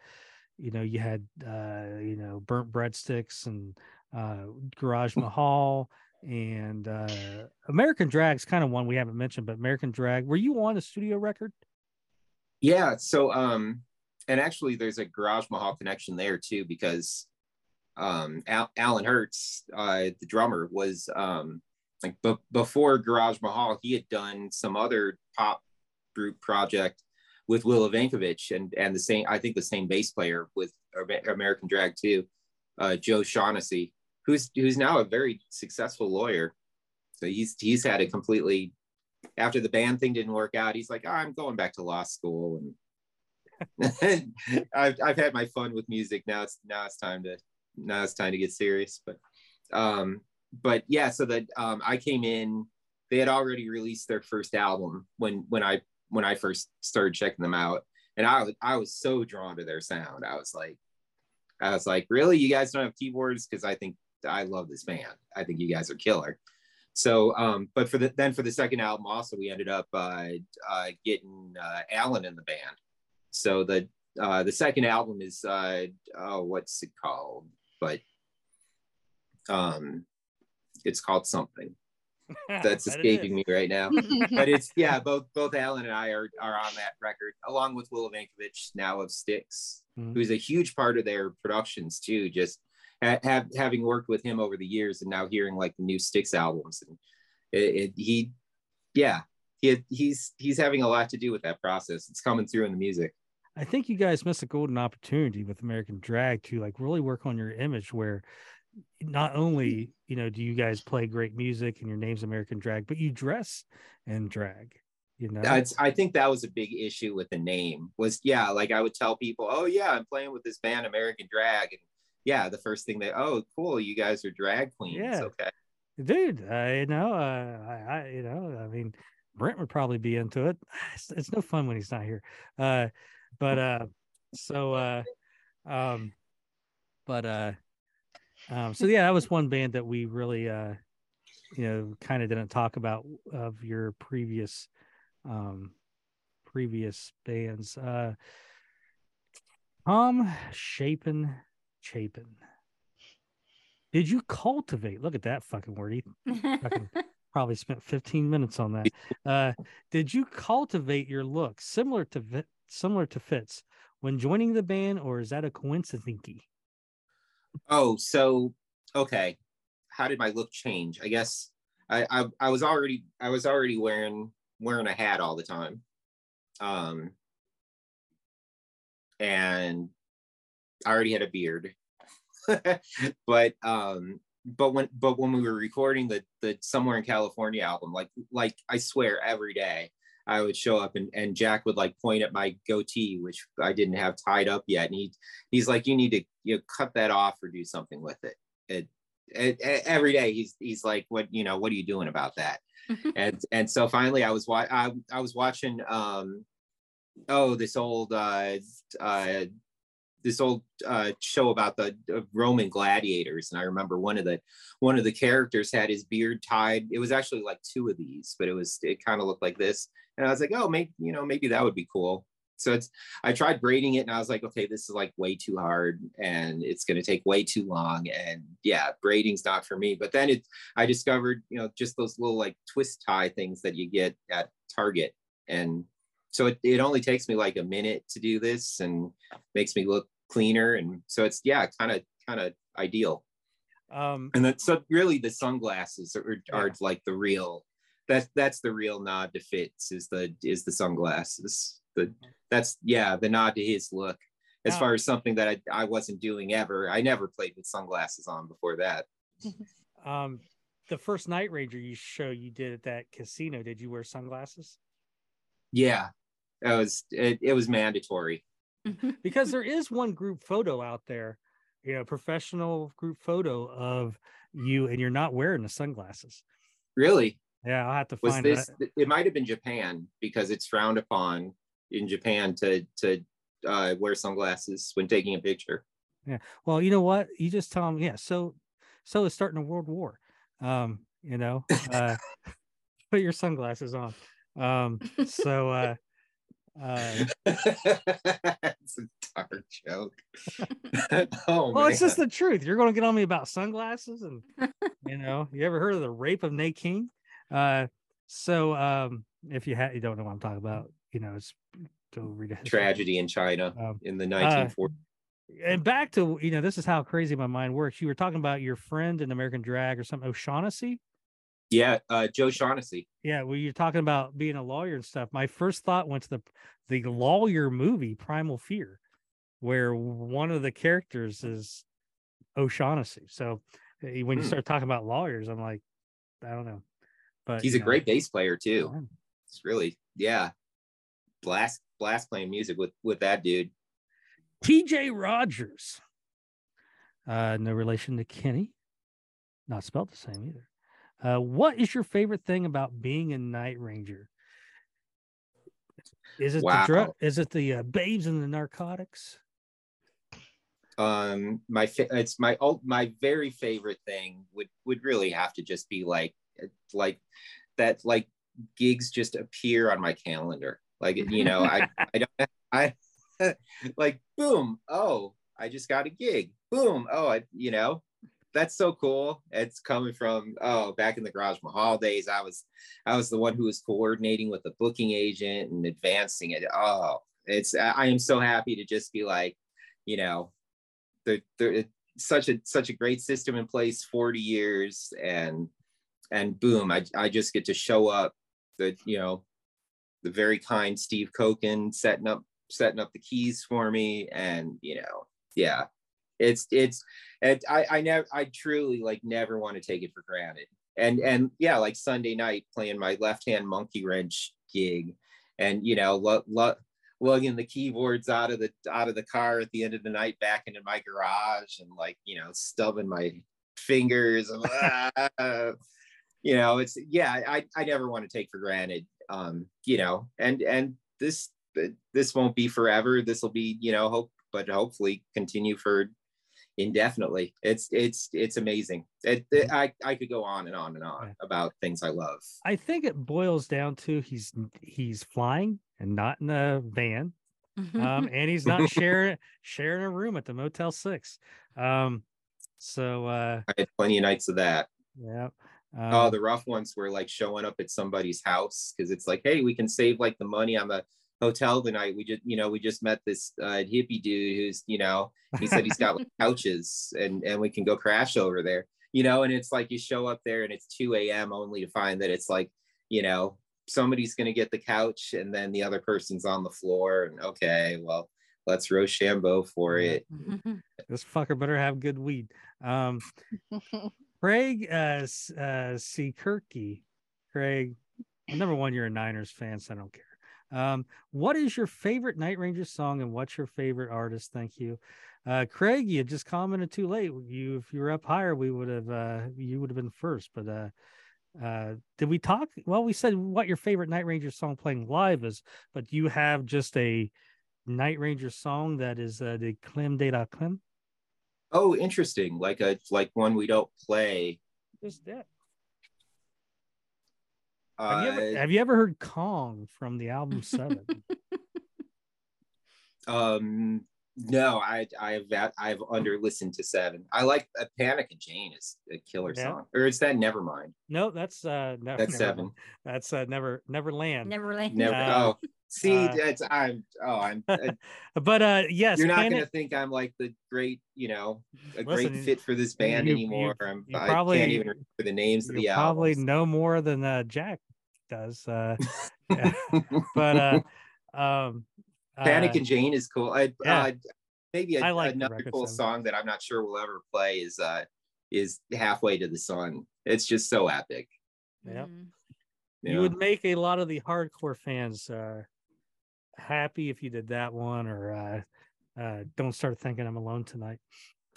you know, you had, uh, you know, Burnt Breadsticks and uh, Garaj Mahal and uh, American Drag's kind of one we haven't mentioned, but American Drag, were you on a studio record? Yeah. So, um, and actually, there's a Garaj Mahal connection there too because um, Al- Alan Hertz, uh, the drummer, was um, like b- before Garaj Mahal, he had done some other pop group project with Will Evankovich and and the same, I think the same bass player with American Drag too, uh, Joe Shaughnessy, who's who's now a very successful lawyer. So he's he's had a completely after the band thing didn't work out, he's like, "Oh, I'm going back to law school and [laughs] I've I've had my fun with music. Now it's now it's time to now it's time to get serious. But um, but yeah, so that um, I came in, they had already released their first album when when I when I first started checking them out, and I was I was so drawn to their sound. I was like, I was like, really, you guys don't have keyboards? Because I think I love this band. I think you guys are killer. So, um, but for the then for the second album, also we ended up uh, uh, getting uh, Alan in the band. So the uh, the second album is uh, oh, what's it called? But um, it's called something [laughs] that's escaping is. me right now. [laughs] but it's yeah, both both Alan and I are are on that record, along with Will Evankovich now of Styx, Mhm. who's a huge part of their productions too. Just ha- have, having worked with him over the years and now hearing like the new Styx albums and it, it, he, yeah, he, he's he's having a lot to do with that process. It's coming through in the music. I think you guys missed a golden opportunity with American Drag to like really work on your image where not only you know do you guys play great music and your name's American Drag, but you dress and drag. You know, That's, I think that was a big issue with the name. Was yeah, like I would tell people, oh yeah, I'm playing with this band American Drag, and yeah, the first thing they, oh cool, you guys are drag queens. Yeah. Okay. dude. Uh, you know, uh, I, I, you know, I mean, Brent would probably be into it. [sighs] It's, it's no fun when he's not here. Uh, but uh, so uh, um, but uh, um, so yeah, that was one band that we really uh, you know, kind of didn't talk about of your previous um previous bands. Uh, Tom Chapin Chapin. Did you cultivate? Look at that fucking word. He fucking [laughs] probably spent 15 minutes on that. Uh, did you cultivate your look similar to similar to Fitz when joining the band, or is that a coincidence? Oh, so okay. How did my look change? I guess I, I I was already I was already wearing wearing a hat all the time. Um and I already had a beard. [laughs] but um but when but when we were recording the the somewhere in California album, like like I swear every day I would show up and, and Jack would like point at my goatee, which I didn't have tied up yet. And he he's like, you need to you know, cut that off or do something with it. It, it, it every day he's he's like, what you know, what are you doing about that? [laughs] and and so finally I was wa- I, I was watching um oh this old uh uh this old uh, show about the uh, Roman gladiators, and I remember one of the one of the characters had his beard tied. It was actually like two of these, but it was it kind of looked like this, and I was like, oh, maybe you know maybe that would be cool. So it's I tried braiding it, and I was like, okay, this is like way too hard, and it's going to take way too long, and yeah, braiding's not for me. But then it I discovered you know just those little like twist tie things that you get at Target, and so it, it only takes me like a minute to do this and makes me look cleaner and so it's yeah kind of kind of ideal Um, and then so really the sunglasses are, are Yeah. like the real that's that's the real nod to fitz is the is the sunglasses. The that's yeah the nod to his look. As Now- far as something that I, I wasn't doing ever i never played with sunglasses on before that. [laughs] Um, the first Night Ranger you show you did at that casino, did you wear sunglasses? yeah. It was it, it was mandatory. [laughs] Because there is one group photo out there, you know, professional group photo of you, and you're not wearing the sunglasses. really Yeah, I'll have to find was this that. it might have been japan because it's frowned upon in japan to to uh, wear sunglasses when taking a picture Yeah. Well, you know what? You just tell them, yeah. So, so it's starting a world war. Um, you know, uh, [laughs] put your sunglasses on. Um, so, uh, uh, [laughs] it's a dark joke [laughs] oh well, it's just the truth. You're going to get on me about sunglasses, and you know, you ever heard of the rape of Nanking? Uh, so, um, if you had, you don't know what I'm talking about, you know, it's go read tragedy in china Um, in the 1940s and back to you know this is how crazy my mind works. You were talking about your friend in american drag or something o'shaughnessy? Yeah uh, joe shaughnessy. Yeah well you're talking about being a lawyer and stuff. My first thought went to the the lawyer movie primal fear where one of the characters is o'shaughnessy. So eh, when you Hmm. start talking about lawyers i'm like i don't know but he's a know, great bass player too. It's really yeah. Blast blast playing music with with that dude. Tj rogers uh no relation to kenny. Not spelled the same either. Uh what is your favorite thing about being a night ranger? Is it the drug is it the uh, babes and the narcotics? Um my fa- it's my oh my very favorite thing would would really have to just be like like that like gigs just appear on my calendar. Like you know i [laughs] i don't i [laughs] like boom oh i just got a gig. Boom oh i you know that's so cool. It's coming from oh back in the garaj mahal days i was i was the one who was coordinating with the booking agent and advancing it. Oh it's i am so happy to just be like you know the, the such a such a great system in place 40 years and and boom i, I just get to show up the you know the very kind steve koken setting up setting up the keys for me. And you know yeah it's it's it, i i never i truly like never want to take it for granted. And and yeah like sunday night playing my left hand monkey wrench gig and you know lo, lo, lugging the keyboards out of the out of the car at the end of the night back into my garage and like you know stubbing my fingers [laughs] ah, you know it's yeah i i never want to take for granted um you know and and this this won't be forever. This will be you know hope but hopefully continue for indefinitely. It's it's it's amazing. It, it, i i could go on and on and on about things i love. I think it boils down to he's he's flying and not in a van, um, and he's not sharing sharing a room at the Motel Six. Um, so uh, i had plenty of nights of that. Yeah. Oh um, the rough ones were like showing up at somebody's house because it's like hey we can save like the money on the hotel tonight. We just you know we just met this uh, hippie dude who's you know he said he's got like [laughs] couches and and we can go crash over there. You know and it's like you show up there and it's 2 a.m only to find that it's like you know somebody's going to get the couch and then the other person's on the floor and okay well let's rochambeau for it. [laughs] This fucker better have good weed. Um, [laughs] Craig uh, uh, C. Kirky. Craig, number one, you're a Niners fan, so I don't care. Um, what is your favorite Night Ranger song and what's your favorite artist? Thank you. Uh, Craig, you just commented too late. You, if you were up higher, we would have, uh, you would have been first. But uh, uh, did we talk? Well, we said what your favorite Night Ranger song playing live is, but you have just a Night Ranger song that is uh, the Clem de la Clem. Oh interesting like a like one we don't play Just that. uh, Have you, ever, have you ever heard Kong from the album Seven? [laughs] Um, no, I I've I've under listened to Seven. I like uh, Panic and Jane is a killer Yeah. song, or is that Nevermind? no, that's uh, no, That's never Seven. That's uh, never Neverland. Neverland. Never. Uh, oh, see, uh, that's I'm. Oh, I'm. [laughs] uh, But uh, yes, you're not Panic- gonna think I'm like the great, you know, a Listen, great fit for this band you- anymore. you- I'm. you I probably- can't even remember the names of you the probably albums. know more than uh, Jack does. Uh, yeah. [laughs] [laughs] but uh, um, Panic uh, and Jane is cool. I, yeah. uh, maybe a, I like another cool Seven. song that I'm not sure we'll ever play is uh is Halfway to the Sun. It's just so epic. Yep. Mhm. you know? would make a lot of the hardcore fans uh, happy if you did that one, or uh, uh, don't start thinking I'm alone tonight.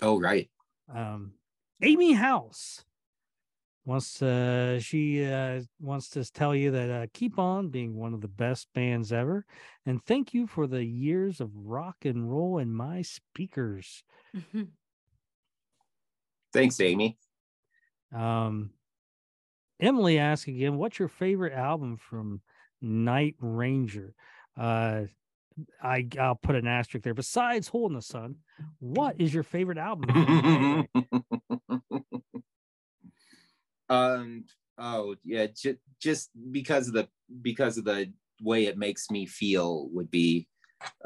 Oh right. um amy house wants to she uh wants to tell you that uh keep on being one of the best bands ever and thank you for the years of rock and roll in my speakers Mhm. Thanks, Amy. um emily asks again what's your favorite album from night ranger uh I, I'll put an asterisk there. Besides "Hole in the Sun," what is your favorite album? [laughs] um. Oh yeah. Just just because of the because of the way it makes me feel would be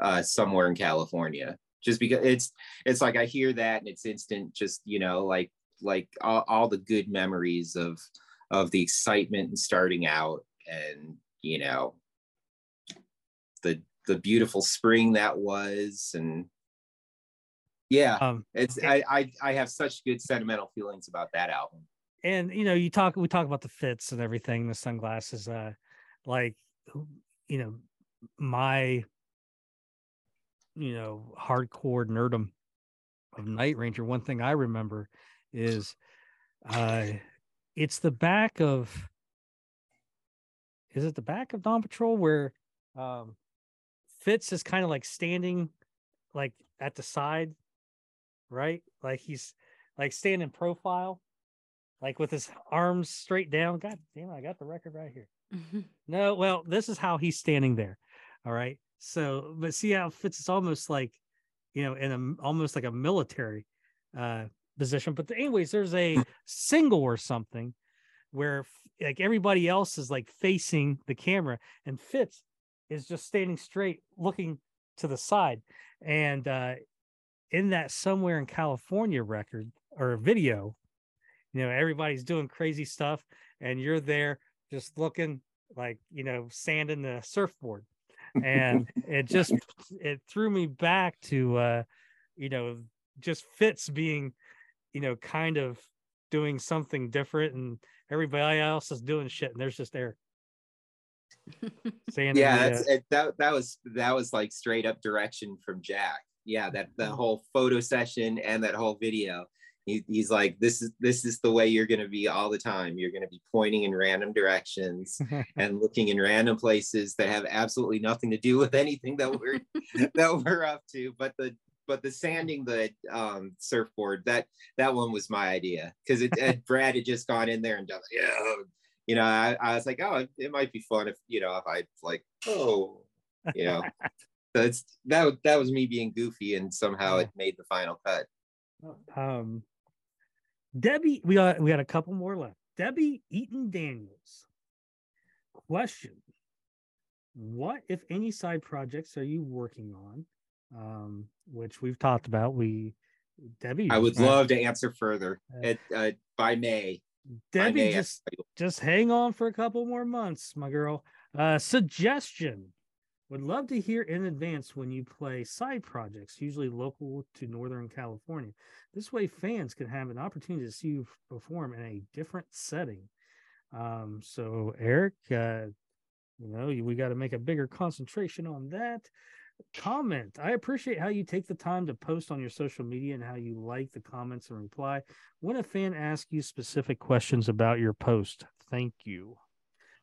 uh somewhere in California. Just because it's it's like I hear that and it's instant. Just you know like like all, all the good memories of of the excitement and starting out and you know the the beautiful spring that was and yeah um, it's I, I i have such good sentimental feelings about that album and you know you talk we talk about the Fitz and everything the sunglasses uh like you know my you know hardcore nerdum of night ranger one thing i remember is uh it's the back of is it the back of dawn patrol where um fitz is kind of like standing like at the side right? Like he's like standing profile like with his arms straight down. God damn it, I got the record right here. Mhm. No, well, this is how he's standing there. All right. So, but see how it fits. It's almost like, you know, in a almost like a military uh position. But anyways, there's a [coughs] single or something where like everybody else is like facing the camera and Fitz is just standing straight looking to the side. And uh in that somewhere in California record or video, you know, everybody's doing crazy stuff and you're there just looking like, you know, sanding the surfboard. And [laughs] it just it threw me back to uh, you know, just Fitz being, you know, kind of doing something different and everybody else is doing shit and there's just Eric. [laughs] Saying yeah the, that's uh, it, that that was that was like straight up direction from jack yeah that the Mm-hmm. whole photo session and that whole video he, he's like this is this is the way you're going to be all the time. You're going to be pointing in random directions [laughs] and looking in random places that have absolutely nothing to do with anything that we're [laughs] that we're up to. But the but the sanding the um surfboard that that one was my idea. Because it, [laughs] it brad had just gone in there and done it. yeah you know I, I was like oh it, it might be fun if you know if i like oh you know. That's that that was me being goofy and somehow it made the final cut. Um Debbie, we got we got a couple more left. Debbie Eaton Daniels. Question. What, if any, side projects are you working on? Um, which we've talked about. We Debbie. i would love to answer further Uh, at, uh, by may by Debbie May, just just hang on for a couple more months, my girl. Uh suggestion. Would love to hear in advance when you play side projects, usually local to Northern California. This way, fans can have an opportunity to see you perform in a different setting. Um, so, Eric, uh, you know, we got to make a bigger concentration on that. Comment. I appreciate how you take the time to post on your social media and how you like the comments and reply. When a fan asks you specific questions about your post, thank you.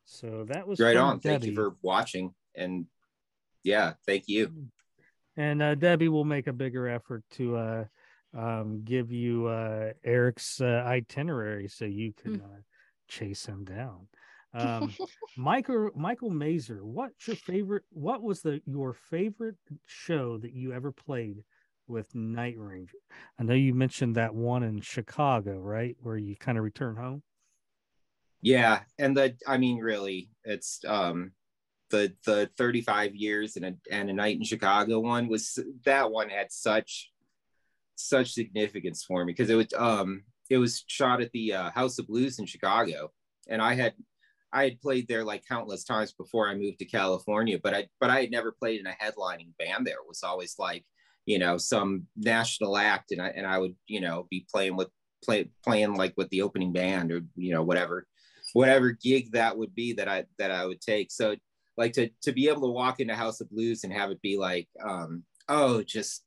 So that was right on thank you for watching and yeah thank you and uh, Debbie will make a bigger effort to uh, um, give you uh, Eric's uh, itinerary so you can uh, chase him down. Um, [laughs] Michael Michael Mazer, what's your favorite? What was the your favorite show that you ever played with Night Ranger? I know you mentioned that one in Chicago, right, where you kind of return home. yeah and the i mean really it's um the the 35 years and a and a night in chicago one was that one had such such significance for me because it was um it was shot at the uh, house of blues in chicago and i had i had played there like countless times before i moved to california but i but i had never played in a headlining band there it was always like you know some national act and i and i would you know be playing with play playing like with the opening band or you know whatever whatever gig that would be that I that I would take. So like to to be able to walk into House of Blues and have it be like, um, oh, just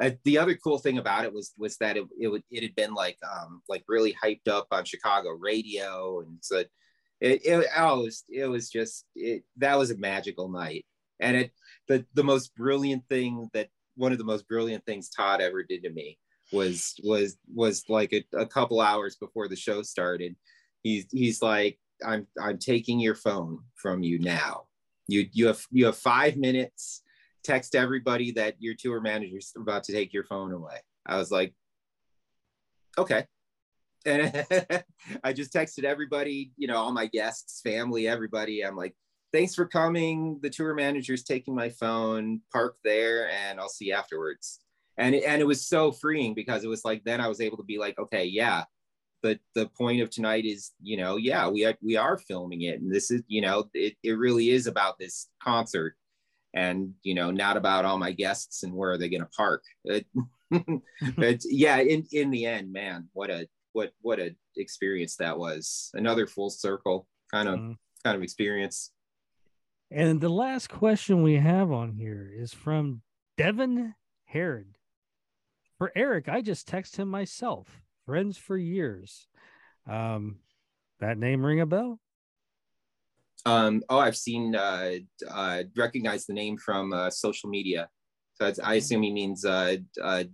uh, the other cool thing about it was was that it it, it had been like um like really hyped up on Chicago radio. And so it, it oh it was, it was just it that was a magical night. And it the the most brilliant thing that one of the most brilliant things Todd ever did to me was was was like a, a couple hours before the show started. He's he's like i'm i'm taking your phone from you now. You you have you have five minutes. Text everybody that your tour manager's about to take your phone away. I was like okay. And [laughs] i just texted everybody you know all my guests family everybody. I'm like thanks for coming. The tour manager's taking my phone. Park there and i'll see you afterwards. And it, and it was so freeing because it was like then i was able to be like okay yeah the the point of tonight is you know yeah we are we are filming it and this is you know it, it really is about this concert and you know not about all my guests and where are they going to park [laughs] it, [laughs] but yeah in in the end man what a what what a experience that was another full circle kind of Mhm. kind of experience And the last question we have on here is from Devin Herod. For Eric, I just text him myself. Friends for years. Um, that name ring a bell? um oh i've seen uh uh recognize the name from uh social media so i assume he means uh uh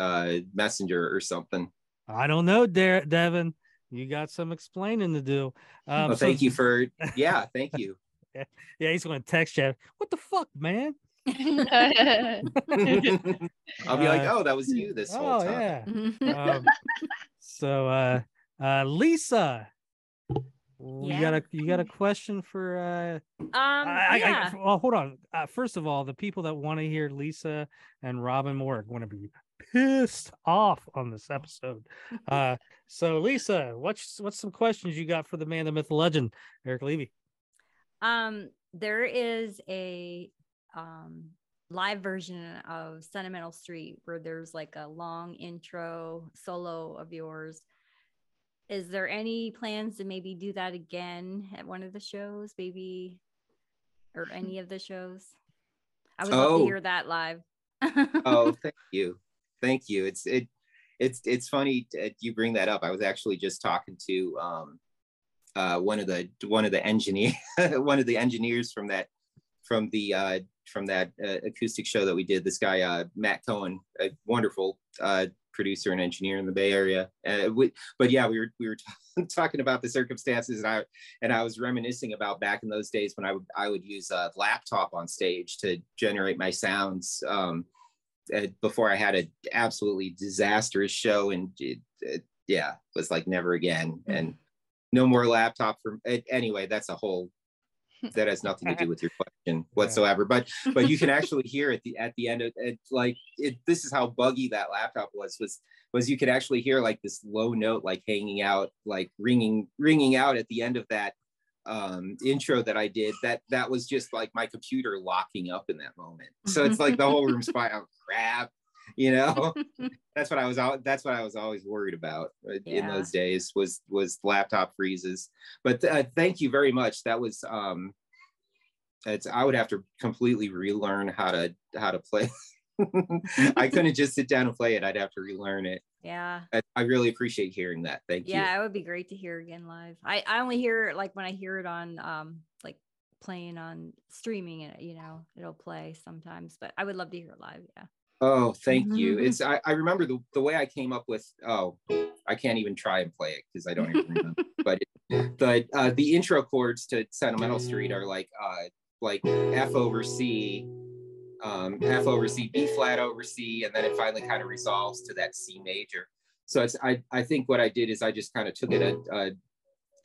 uh messenger or something I don't know, Der- Devin. You got some explaining to do. Um, well, so- thank you for [laughs] yeah thank you [laughs] Yeah, he's going to text you. What the fuck, man? [laughs] i'll be like Uh, oh that was you this whole Oh time yeah. [laughs] um, so uh, uh, Lisa, You Yeah. got a you got a question for uh Um, I, I, yeah. I, well, hold on. Uh, first of all, the people that want to hear Lisa and Robyn Moore are going to be pissed off on this episode. Uh, so Lisa, what's what's some questions you got for the man, the myth, the legend, Eric Levy? Um, there is a um live version of Sentimental Street where there's like a long intro solo of yours. Is there any plans to maybe do that again at one of the shows, maybe, or any of the shows? I would love Oh. to hear that live. oh [laughs] thank you thank you it's it it's it's funny that you bring that up i was actually just talking to um uh one of the one of the engineer [laughs] one of the engineers from that from the uh from that uh, acoustic show that we did this guy uh matt cohen a wonderful uh producer and engineer in the bay area uh, we, but yeah we were we were [laughs] talking about the circumstances and i and i was reminiscing about back in those days when i would i would use a laptop on stage to generate my sounds um uh, before I had an absolutely disastrous show, and it, it, yeah, was like never again, and no more laptop for anyway. That's a whole that has nothing to do with your [laughs] question whatsoever. But but you can [laughs] actually hear at the at the end of it, like it. This is how buggy that laptop was. Was was you could actually hear like this low note like hanging out, like ringing ringing out at the end of that um intro that I did that that was just like my computer locking up in that moment. So it's like the whole room's [laughs] fine. Oh crap, [laughs] you know. [laughs] that's what I was that's what I was always worried about uh, in those days was was laptop freezes. But uh, thank you very much. That was um it's I would have to completely relearn how to how to play. [laughs] I couldn't just sit down and play it. I'd have to relearn it. yeah. I, I really appreciate hearing that. Thank you. Yeah, it would be great to hear again live. I, I only hear it like when I hear it on um like playing on streaming it, you know, it'll play sometimes, but I would love to hear it live. Yeah. Oh, thank Mm-hmm. you. It's I, I remember the, the way I came up with oh I can't even try and play it because I don't even remember. [laughs] but it, the uh, the intro chords to Sentimental Street are like uh like F over C, um, F over C, B flat over C, and then it finally kind of resolves to that C major. So it's I I think what I did is I just kind of took it a, a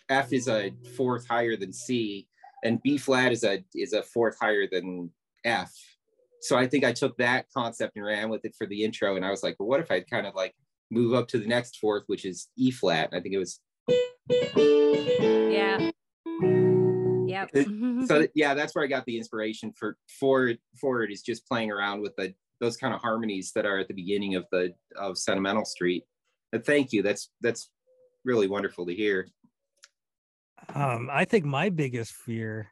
F is a fourth higher than C, and B flat is a is a fourth higher than F. So I think I took that concept and ran with it for the intro, and I was like, well, what if I kind of like move up to the next fourth, which is E flat? I think it was Yeah. Yep. [laughs] so yeah, that's where I got the inspiration for for it for it is just playing around with the those kind of harmonies that are at the beginning of the of Sentimental Street. And thank you. That's that's really wonderful to hear. Um, I think my biggest fear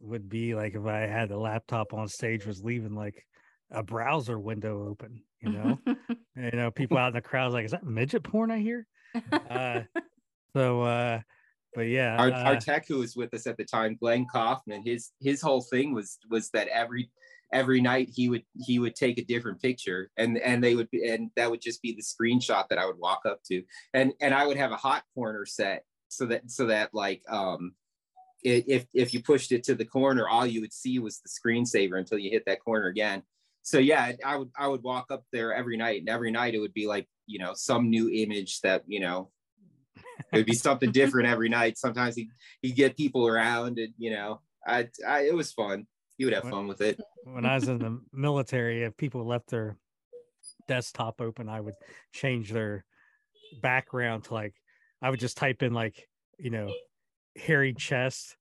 would be like if I had the laptop on stage was leaving like a browser window open, you know. [laughs] you know, people out in the crowd like, is that midget porn I hear? Uh, [laughs] so uh but yeah, Our, uh, our tech who was with us at the time, Glenn Kaufman, his his whole thing was was that every every night he would he would take a different picture and and they would be and that would just be the screenshot that I would walk up to and and I would have a hot corner set so that so that like um i- if if you pushed it to the corner all you would see was the screensaver until you hit that corner again. So yeah I would I would walk up there every night and every night it would be like you know some new image that you know it would be something [laughs] different every night. Sometimes he he'd get people around and you know I, I it was fun. He would have What- fun with it. when I was in the [laughs] military, if people left their desktop open, I would change their background to like I would just type in like you know hairy chest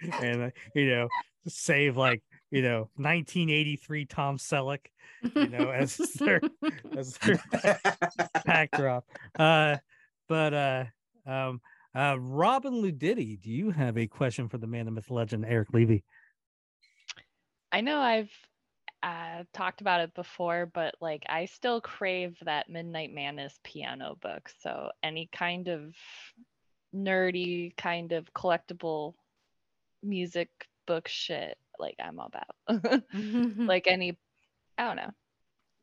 [laughs] and uh, you know save like you know 1983 Tom Selleck you know as [laughs] their as their [laughs] backdrop. Uh, but uh, um, uh, Robyn Ludidi, do you have a question for the man, the myth, legend, Eric Levy? I know I've uh, talked about it before, but like I still crave that Midnight Madness piano book. So any kind of nerdy kind of collectible music book shit, like I'm about. [laughs] [laughs] like any, I don't know,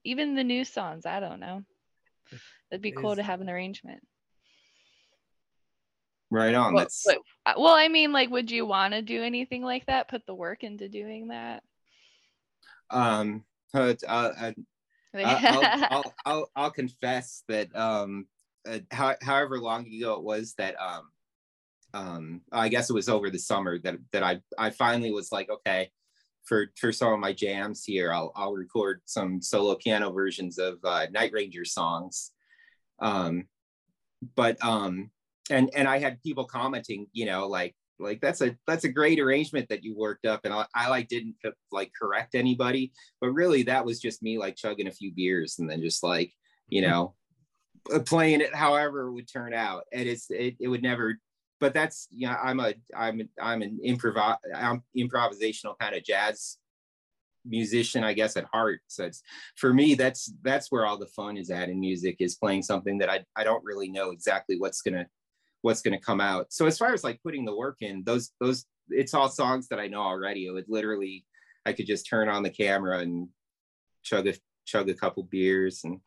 even the new songs. I don't know. It'd be cool Is- to have an arrangement. right on Well, that's but- uh, well, I mean, like, would you want to do anything like that? Put the work into doing that? um uh, uh, [laughs] uh, I'll, I'll, I'll, I'll confess that um, uh, how, however long ago it was that um, um, I guess it was over the summer that that I I finally was like, okay, for for some of my jams here, I'll I'll record some solo piano versions of uh, Night Ranger songs. Um, but um, and and I had people commenting, you know, like like that's a that's a great arrangement that you worked up, and I, I like didn't like correct anybody, but really that was just me like chugging a few beers and then just like you know Uh, playing it however it would turn out, and it's it, it would never but that's you know i'm a i'm i'm an improv i'm improvisational kind of jazz musician i guess at heart. So it's for me that's that's where all the fun is at in music is playing something that i, I don't really know exactly what's gonna what's gonna come out. So as far as like putting the work in those those it's all songs that i know already. It would literally i could just turn on the camera and chug a chug a couple beers and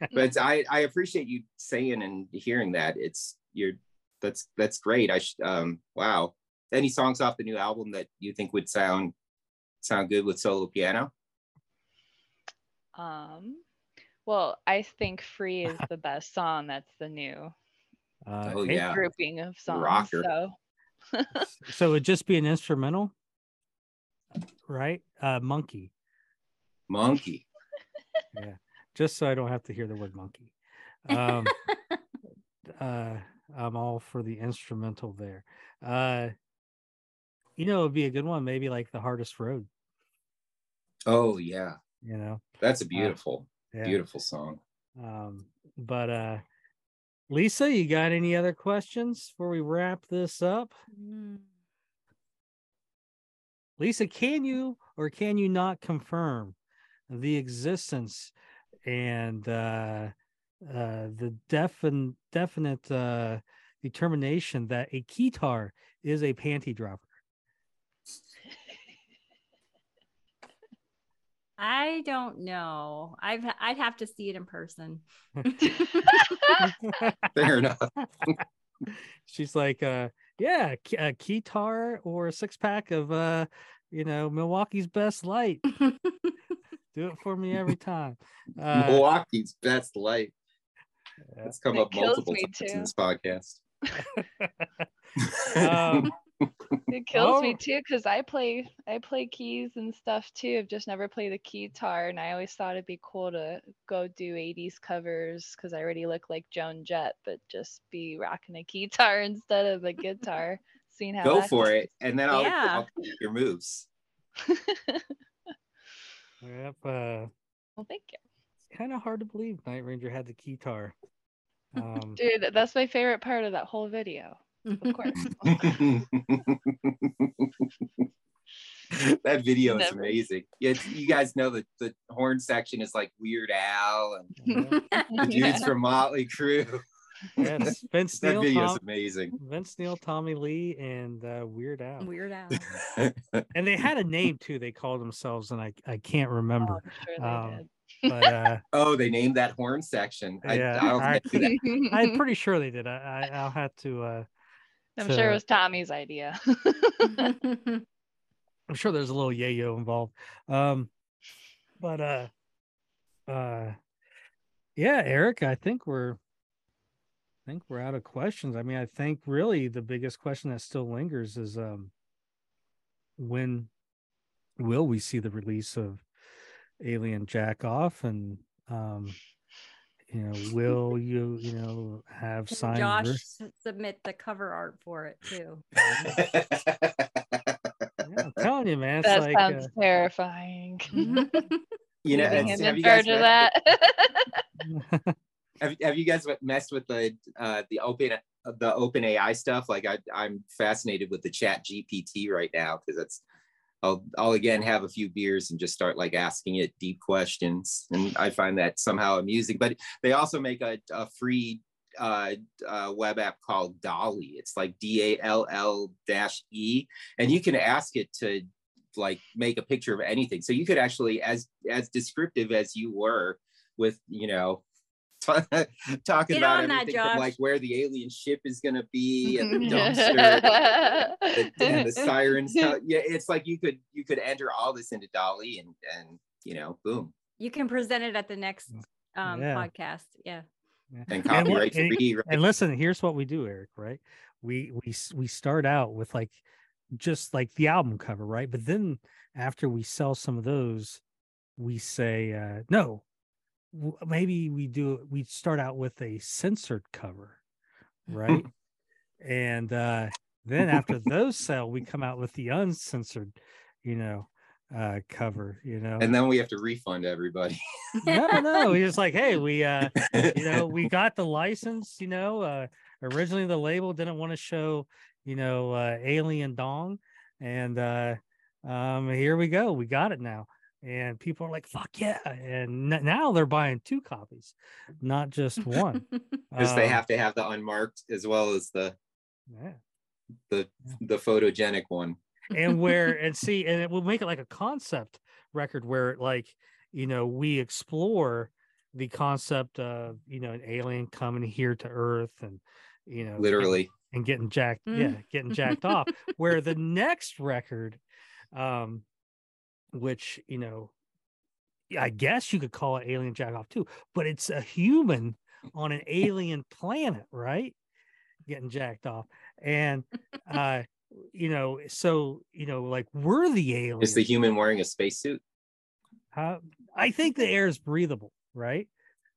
[laughs] but i i appreciate you saying and hearing that it's you're that's that's great. I should um wow. Any songs off the new album that you think would sound sound good with solo piano? Um well, I think Free is [laughs] the best song. That's the new uh, oh, yeah. grouping of songs. Rocker. So. [laughs] so it'd just be an instrumental, right? Uh monkey. Monkey. yeah. Just so I don't have to hear the word monkey. Um [laughs] uh I'm all for the instrumental there. Uh, you know, it'd be a good one, maybe like the hardest road. Oh yeah, you know, that's a uh, beautiful, uh, yeah. beautiful song. Um, but uh, Lisa, you got any other questions before we wrap this up? Mm. Lisa, can you or can you not confirm the existence and uh, uh, the defin- definite uh, determination that a keytar is a panty dropper? I don't know. I've I'd have to see it in person. [laughs] Fair enough. She's like, uh, yeah, a keytar or a six pack of, uh, you know, Milwaukee's best light. [laughs] Do it for me every [laughs] time. Uh, Milwaukee's best light. It's come it up multiple times too. in this podcast. [laughs] um, [laughs] it kills oh. me too because I play I play keys and stuff too. I've just never played the keytar, and I always thought it'd be cool to go do '80s covers because I already look like Joan Jett, but just be rocking a keytar instead of a guitar. Seeing how go for it, and then I'll, yeah. I'll your moves. Yep. Uh, well, thank you It's kind of hard to believe Night Ranger had the keytar. [laughs] Um, Dude, that's my favorite part of that whole video. Of course. [laughs] [laughs] that video is amazing. Yeah, you guys know that the horn section is like Weird Al and the dudes from Motley Crue. Yes, [laughs] Vince Neil. that video is amazing. Vince Neil, Tommy Lee, and uh, Weird Al. Weird [laughs] Al. [laughs] and they had a name too. They called themselves, and I I can't remember. Oh, sure um, but uh, oh, they named that horn section. Yeah, I, I am pretty sure they did. I, I will have to. Uh, I'm to, sure it was Tommy's idea. I'm sure there's a little yayo involved. Um, but uh, uh, yeah, Eric, I think we're I think we're out of questions. I mean, I think really the biggest question that still lingers is um when will we see the release of alien jack off? And um you know will [laughs] you you know have signed josh ver- submit the cover art for it too. [laughs] Yeah, i'm telling you man that like, sounds uh, terrifying. [laughs] You know him in charge of that have, have you guys messed with the uh the open the open ai stuff like i i'm fascinated with the chat gpt right now because it's I'll I'll again have a few beers and just start like asking it deep questions, and I find that somehow amusing. But they also make a, a free uh, uh, web app called DALL-E. It's like D A L L dash E, and you can ask it to like make a picture of anything. So you could actually, as as descriptive as you were with you know [laughs] talking Get about everything that, from like where the alien ship is going to be and the dumpster [laughs] and the sirens. [laughs] yeah, it's like you could you could enter all this into DALL-E and and you know, boom. You can present it at the next um, yeah. podcast. Yeah. And copyright and, free. Right? And listen, here's what we do, Eric. Right? we we we start out with like just like the album cover, right? But then after we sell some of those, we say uh no, w- maybe we do we start out with a censored cover, right? [laughs] and uh then [laughs] after those sell, we come out with the uncensored, you know, uh cover, you know. and then we have to refund everybody. [laughs] no, no, he's just like, hey, we uh you know, we got the license, you know, uh originally the label didn't want to show, you know, uh Alien Dong and uh um here we go. We got it now. And people are like, fuck yeah. And n- now they're buying two copies, not just one. [laughs] because they Um, have to have the unmarked as well as the yeah. the the photogenic one. and where [laughs] and see and it will make it like a concept record where like you know we explore the concept of you know an alien coming here to earth and you know Literally. and getting jacked yeah Mm. getting [laughs] jacked off where the next record um which you know i guess you could call it alien jack off too but it's a human on an alien planet right? Getting jacked off. And uh you know so you know like we're the aliens Is the human wearing a spacesuit? uh, i think the air is breathable right?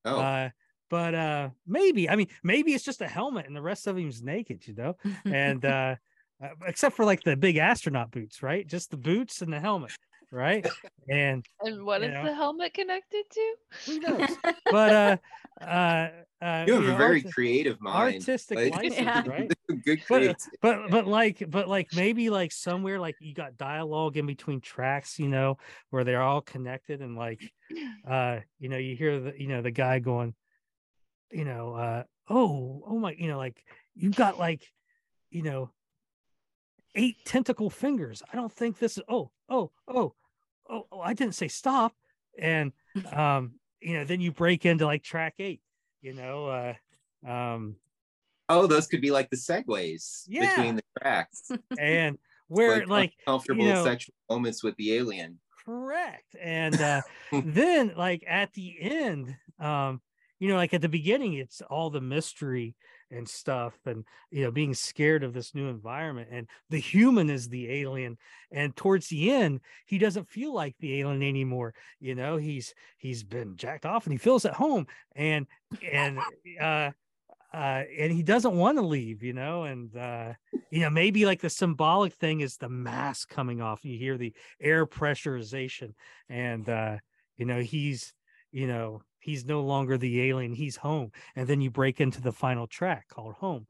Oh, uh but uh maybe i mean maybe it's just a helmet and the rest of him's naked you know? [laughs] And uh uh, except for like the big astronaut boots right? Just the boots and the helmet right and [laughs] and what you is know. the helmet connected to? who knows [laughs] but uh uh uh you have know, a very arti- creative mind. artistic like- license Yeah. [laughs] right Good but but but like but like maybe like somewhere like you got dialogue in between tracks you know where they're all connected and like [clears throat] uh you know you hear the you know the guy going you know uh oh oh my you know like you've got like you know eight tentacle fingers i don't think this is oh oh oh oh, oh i didn't say stop and [laughs] um you know then you break into like track eight you know uh um Oh, those could be like the segues Yeah. between the tracks. and [laughs] where like comfortable know- sexual moments with the alien. correct and uh [laughs] then like at the end um you know like at the beginning it's all the mystery and stuff and you know being scared of this new environment and the human is the alien and towards the end he doesn't feel like the alien anymore you know he's he's been jacked off and he feels at home and and uh uh and he doesn't want to leave you know and uh you know maybe like the symbolic thing is the mask coming off you hear the air pressurization and uh you know he's you know he's no longer the alien he's home and then you break into the final track called home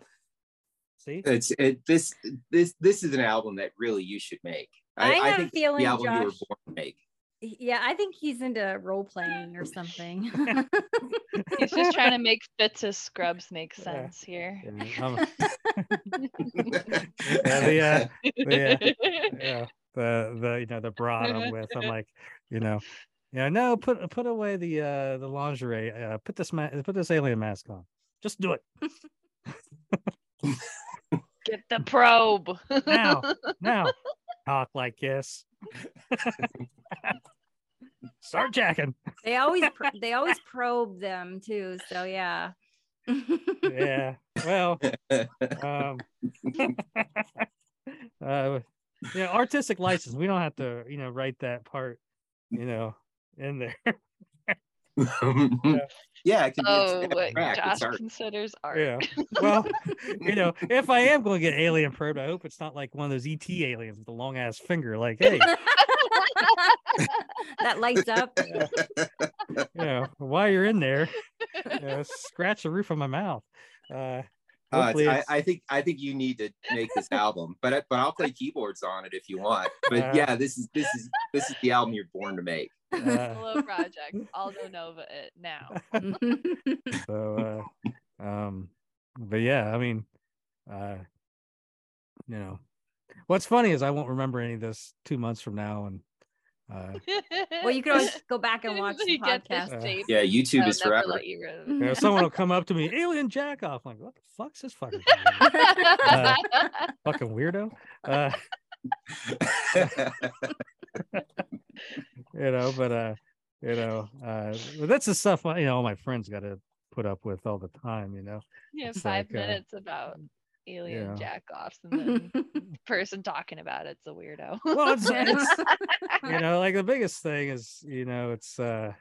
see It's it, this this this is an album that really you should make. I have a think feeling, the album you were Josh- born to make. yeah, I think he's into role playing or something. [laughs] He's just trying to make Fitz's scrubs make Yeah. sense here. Yeah, I'm- [laughs] yeah, the, uh, the, [laughs] yeah the the you know the broad i'm with i'm like you know yeah no put put away the uh the lingerie uh put this ma- put this alien mask on just do it [laughs] Get the probe. now [laughs] now talk like this [laughs] start jacking they always pr- they always probe them too. So yeah. yeah well um uh yeah artistic license we don't have to you know write that part you know in there [laughs] [laughs] yeah, it can be oh, a what. Josh art. considers art. yeah [laughs] well you know if i am going to get alien probed i hope it's not like one of those et aliens with a long ass finger like hey that lights up. you know while you're in there you know, scratch the roof of my mouth uh Uh, hopefully I, it's- I think I think you need to make this album, but I- but I'll play keyboards on it if you want. But Uh, yeah, this is this is this is the album you're born to make. Hello project. Aldo Nova it now. [laughs] so uh um but yeah i mean uh you know what's funny is i won't remember any of this two months from now and uh well, you can always [laughs] go back and watch the You get this podcast. Uh, tape, Yeah, YouTube is forever. you [laughs] you know, someone will come up to me alien jack off I'm like what the fuck's this fucking Uh, fucking weirdo uh you know but uh you know uh that's the stuff you know all my friends got to put up with all the time you know yeah, It's five like, uh, minutes about alien Yeah. jack offs, and then [laughs] the person talking about it's a weirdo. Well, [laughs] it's, it's you [laughs] know, like the biggest thing is, you know, it's uh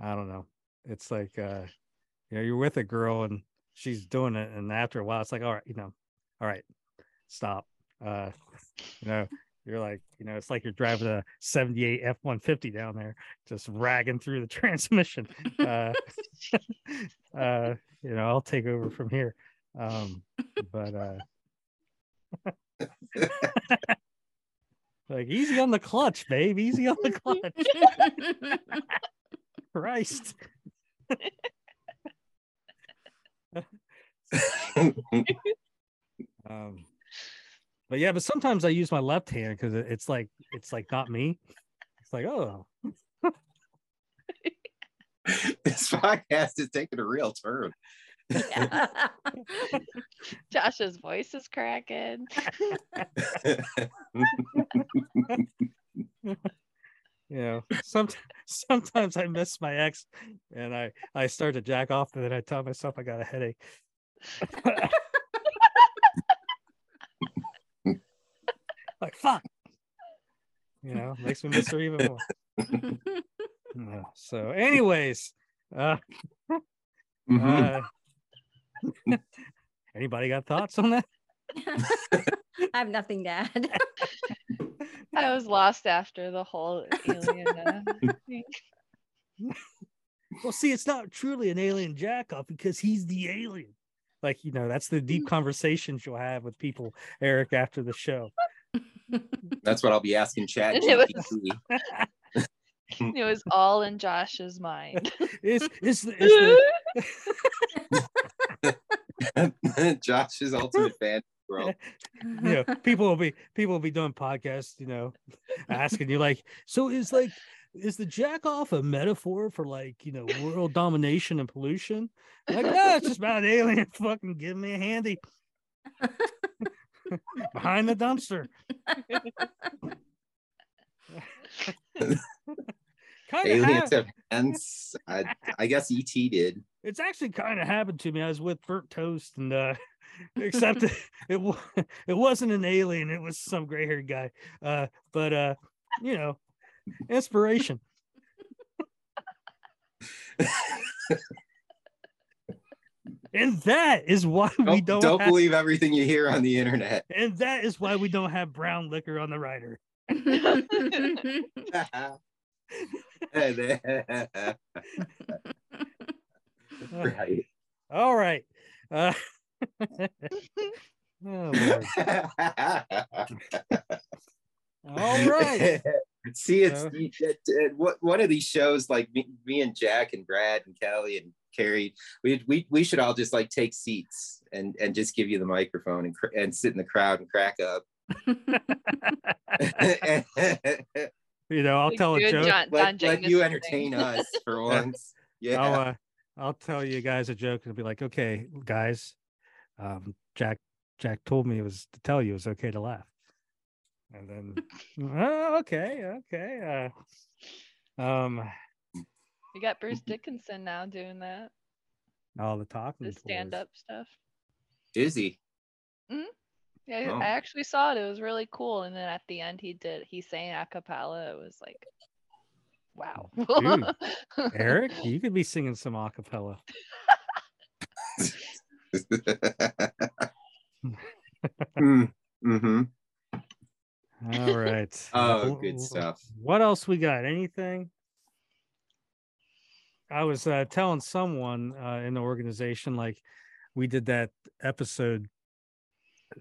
I don't know. It's like uh you know, you're with a girl and she's doing it, and after a while it's like, all right, you know, all right, stop. Uh you know, you're like, you know, it's like you're driving a 78 F-150 down there, just ragging through the [laughs] transmission. Uh [laughs] uh, you know, I'll take over from here. Um, but uh [laughs] like easy on the clutch, babe. Easy on the clutch. Christ. Um, but yeah, but sometimes I use my left hand because it's like it's like not me. It's like, oh, [laughs] this podcast is taking a real turn. [laughs] Josh's voice is cracking. you know, some, sometimes I miss my ex and I I start to jack off and then I tell myself I got a headache. [laughs] like fuck. You know, makes me miss her even more. Yeah, [laughs] So, anyways, uh, Mhm. uh [laughs] anybody got thoughts on that? [laughs] I have nothing to add. I was lost after the whole alien. Uh, thing. Well, see, it's not truly an alien jack off because he's the alien. Like, you know, that's the deep conversations you'll have with people, Eric, after the show. That's what I'll be asking Chad. It was- [laughs] it was all in Josh's mind. [laughs] Is is the, is the [laughs] Josh's ultimate fan world. you know people will be people will be doing podcasts, you know, asking you like, so is like is the jack off a metaphor for like you know world domination and pollution? Like, no, it's just about an alien fucking give me a handy behind the dumpster. Aliens have hands. I, I guess ET did. it's actually kind of happened to me. I was with Burnt Toast, and uh, [laughs] except it it, it wasn't an alien; it was some gray haired guy. Uh, but uh, you know, inspiration. [laughs] and that is why we Don't, don't, don't have, believe everything you hear on the internet. [laughs] and that is why we don't have brown liquor on the rider. [laughs] right. All right. Uh, [laughs] oh, Lord. All right. See, it's So- it, it- what one of these shows like me, me and Jack and Brad and Kelly and Keri, we, we we should all just like take seats and and just give you the microphone and cr- and sit in the crowd and crack up. [laughs] you know, I'll Like tell a joke. John- let, Don let you entertain thing. us for [laughs] once. Yeah. I'll uh, I'll tell you guys a joke and be like, okay, guys, um, Jack Jack told me it was to tell you it was okay to laugh. And then oh, okay, okay. Uh, um You got Bruce Dickinson now doing that, all the talking the stand up stuff. Is he? Yeah, Oh. I actually saw it. It was really cool. And then at the end, he did, he sang a cappella. It was like, wow. Dude, [laughs] Eric, you could be singing some a cappella. mm, [laughs] [laughs] hmm All right. [laughs] Oh, good stuff. What else we got? Anything? I was uh, telling someone uh, in the organization, like we did that episode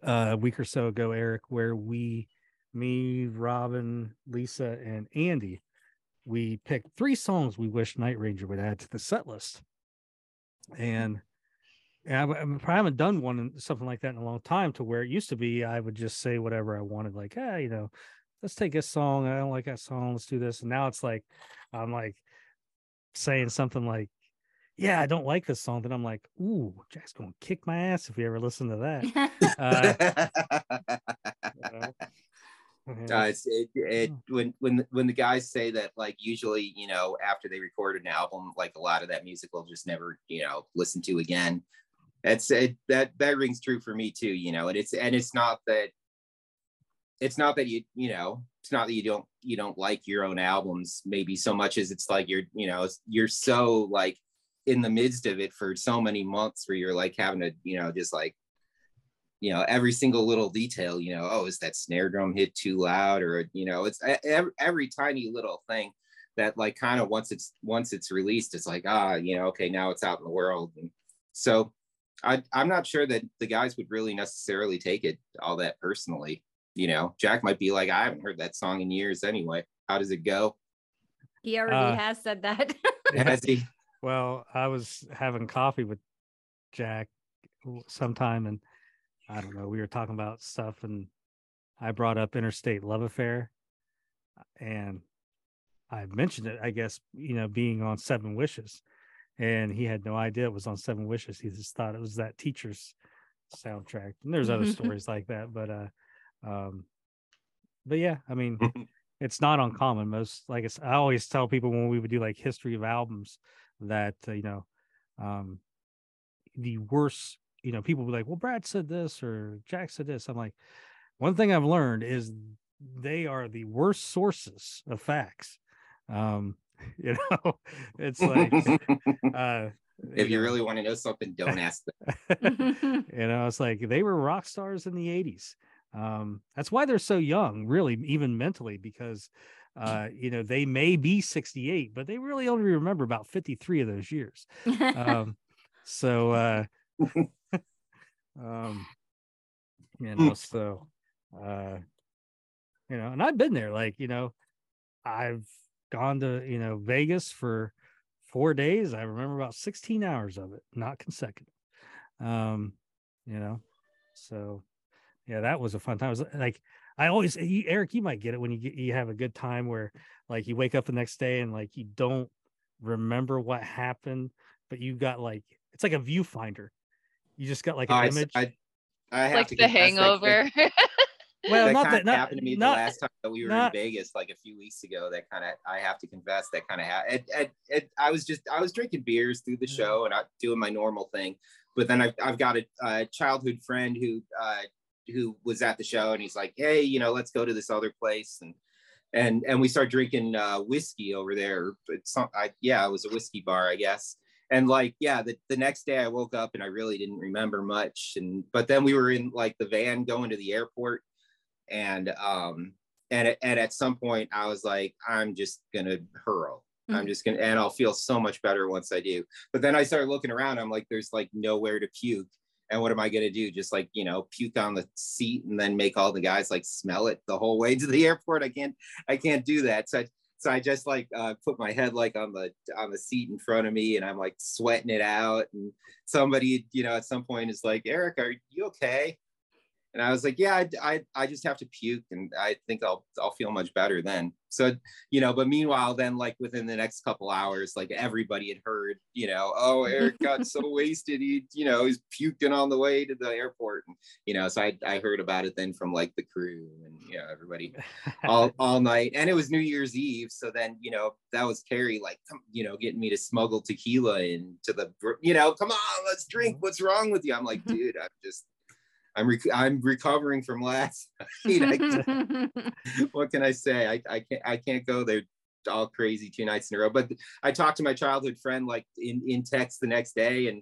uh, a week or so ago, Eric, where we, me, Robyn, Lisa, and Andy, we picked three songs we wish Night Ranger would add to the set list. And, and I, I haven't done one in something like that in a long time to where it used to be I would just say whatever I wanted, like, hey, you know, let's take this song. I don't like that song. Let's do this. And now it's like, I'm like saying something like, yeah, I don't like this song. Then I'm like, ooh, Jack's going to kick my ass if you ever listen to that. Uh, [laughs] you know? Uh, it's, it, it, when when the- when the guys say that like usually you know after they record an album like a lot of that music will just never you know listen to again That's it, that that rings true for me too. You know, and it's and it's not that it's not that you you know it's not that you don't you don't like your own albums maybe so much as it's like you're you know you're so like in the midst of it for so many months where you're like having to you know just like you know every single little detail you know oh is that snare drum hit too loud or you know it's every, every tiny little thing that like kind of once it's once it's released it's like ah you know okay now it's out in the world and so I, i'm not sure that the guys would really necessarily take it all that personally you know, Jack might be like, I haven't heard that song in years anyway. How does it go? He already uh, has said that. [laughs] has he? Well, I was having coffee with Jack sometime and I don't know, we were talking about stuff and I brought up Interstate Love Affair and I mentioned it, I guess, you know, being on Seven Wishes. And he had no idea it was on Seven Wishes. He just thought it was that teacher's soundtrack. And there's other [laughs] stories like that. But uh um, but yeah, I mean, [laughs] it's not uncommon. Most like I always tell people when we would do like history of albums that uh, you know, um, the worst. You know, people be like, "Well, Brad said this or Jack said this." I'm like, one thing I've learned is they are the worst sources of facts. Um, [laughs] you know, [laughs] it's like uh, if you, really want to know something, don't ask them. [laughs] you know, it's like they were rock stars in the 80s. Um, that's why they're so young, really, even mentally, because uh, you know they may be 68, but they really only remember about 53 of those years. Um, so, uh, um, you know, so uh, you know, and I've been there. Like, you know, I've gone to you know Vegas for four days. I remember about 16 hours of it, not consecutive. Um, you know, so yeah, that was a fun time. It was like I always, you, Eric, you might get it when you get, you have a good time where like you wake up the next day and like you don't remember what happened, but you got like it's like a viewfinder. You just got like an oh, image. I, I, I like the Hangover. That, [laughs] well, that not that not, happened to me not, the last time that we were not, in Vegas, like a few weeks ago. That kind of, I have to confess, that kind of happened. I was just, I was drinking beers through the show and I doing my normal thing, but then I've, I've got a, a childhood friend who uh, who was at the show and he's like, hey, you know, let's go to this other place and and and we start drinking uh, whiskey over there. It's not, I, yeah, it was a whiskey bar, I guess. And like, yeah, the, the next day I woke up and I really didn't remember much. And but then we were in like the van going to the airport, and um and and at some point I was like, I'm just gonna hurl. I'm mm-hmm. just gonna and I'll feel so much better once I do. But then I started looking around. I'm like, there's like nowhere to puke and what am I to do? Just like, you know, puke on the seat and then make all the guys like smell it the whole way to the [laughs] airport. I can't, I can't do that. So, I, so I just like uh, put my head like on the on the seat in front of me, and I'm like sweating it out. And somebody, you know, at some point is like, Eric, are you okay? And I was like, yeah, I, I, I just have to puke and I think I'll, I'll feel much better then. So, you know, but meanwhile, then like within the next couple hours, like everybody had heard, you know, oh, Eric got so [laughs] wasted. He, you know, he's puking on the way to the airport. And, you know, so I, I heard about it then from like the crew and, you know, everybody [laughs] all, all night. And it was New Year's Eve. So then, you know, that was Keri, like, you know, getting me to smuggle tequila into the, you know, come on, let's drink. Mm-hmm. What's wrong with you? I'm like, [laughs] dude, I'm just, I'm rec- I'm recovering from last [laughs] night. [laughs] what can I say? I, I can't I can't go there all crazy two nights in a row. But I talked to my childhood friend like in in text the next day, and